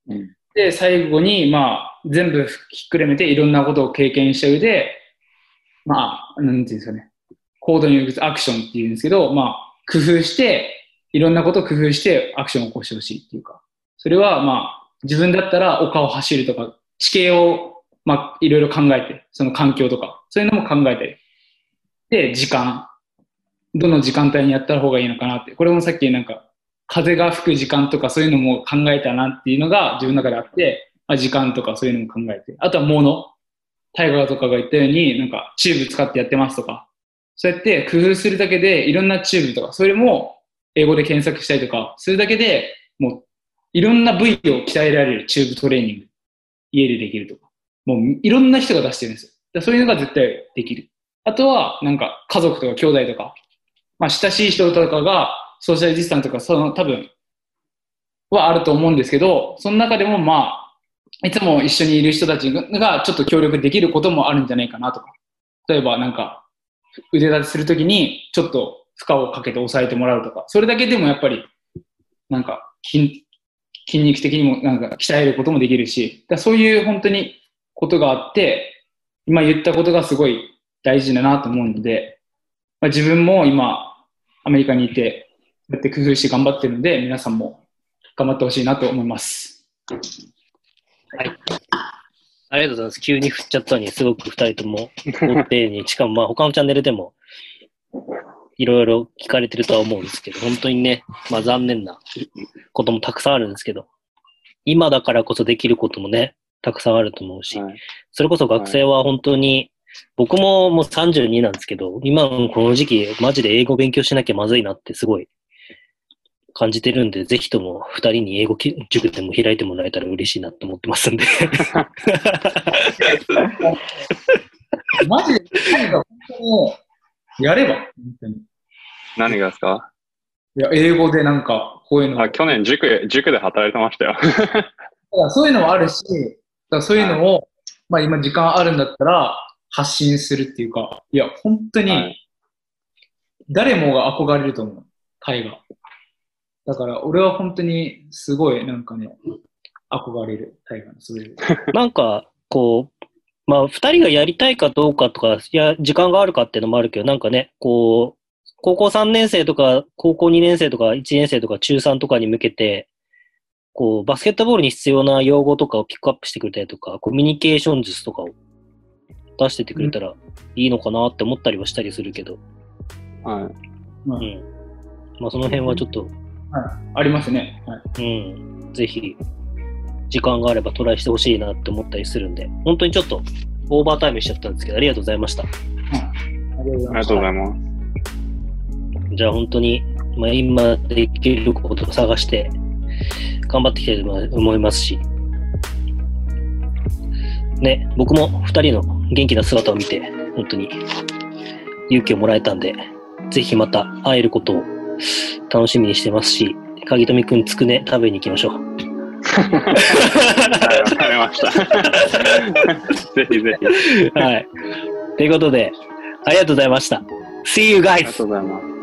うんで、最後に、まあ、全部ひっくるめていろんなことを経験した上で、まあ、なんていうんですかね、行動に移すアクションっていうんですけど、まあ、工夫して、いろんなことを工夫してアクションを起こしてほしいっていうか、それはまあ、自分だったら丘を走るとか、地形を、まあ、いろいろ考えて、その環境とか、そういうのも考えたり。で、時間。どの時間帯にやった方がいいのかなって。これもさっきなんか、風が吹く時間とかそういうのも考えたなっていうのが自分の中であって、まあ、時間とかそういうのも考えて。あとは物。タイガーとかが言ったように、なんかチューブ使ってやってますとか。そうやって工夫するだけでいろんなチューブとか、それも英語で検索したりとか、するだけでもういろんな部位を鍛えられるチューブトレーニング。家でできるとか。もういろんな人が出してるんですよ。だそういうのが絶対できる。あとは、なんか家族とか兄弟とか、まあ親しい人とかがソーシャルディスタンスとか、その多分はあると思うんですけど、その中でもまあ、いつも一緒にいる人たちがちょっと協力できることもあるんじゃないかなとか。例えばなんか腕立てするときにちょっと負荷をかけて抑えてもらうとか、それだけでもやっぱりなんか筋筋肉的にもなんか鍛えることもできるし、だそういう本当にことがあって、今言ったことがすごい大事だなと思うので、まあ、自分も今アメリカにいて、やって工夫して頑張ってるので、皆さんも頑張ってほしいなと思います。はい。ありがとうございます。急に振っちゃったのに、すごく二人とも丁寧に、しかもまあ他のチャンネルでもいろいろ聞かれてるとは思うんですけど、本当にね、まあ残念なこともたくさんあるんですけど、今だからこそできることもね、たくさんあると思うし、はいそれこそ学生は本当に、僕ももう32なんですけど、今のこの時期、マジで英語勉強しなきゃまずいなってすごい感じてるんで、ぜひとも二人に英語塾でも開いてもらえたら嬉しいなと思ってますんで。マジで、本当にやれば、本当に。何がですか？いや、英語でなんか、こういうの。あ、去年塾へ、塾で働いてましたよ。だからそういうのもあるし、だそういうのを、まあ今時間あるんだったら発信するっていうか、いや、本当はに誰もが憧れると思う、タイが。だから俺は本当にすごいなんかね、憧れる、タイガのそういう。なんか、こう、まあ、二人がやりたいかどうかとか、いや、時間があるかっていうのもあるけど、なんかね、こう、高校3年生とか、高校2年生とか、1年生とか、中3とかに向けて、こう、バスケットボールに必要な用語とかをピックアップしてくれたりとか、コミュニケーション術とかを出しててくれたらいいのかなって思ったりはしたりするけど、はい。まあうん。まあ、その辺はちょっと、ありますね。はい。うん、ぜひ、時間があればトライしてほしいなって思ったりするんで、本当にちょっと、オーバータイムしちゃったんですけど、ありがとうございました。ありがとうございありますがとうございます。じゃあ本当に、まあ、今できることを探して、頑張っていきたいと思いますし、ね、僕も二人の元気な姿を見て、本当に勇気をもらえたんで、ぜひまた会えることを楽しみにしてますし、鍵富くんつくね食べに行きましょう。はい、わかりました。ぜひぜひ。はい。ということで、ありがとうございました。See you あり guys! がとうございます。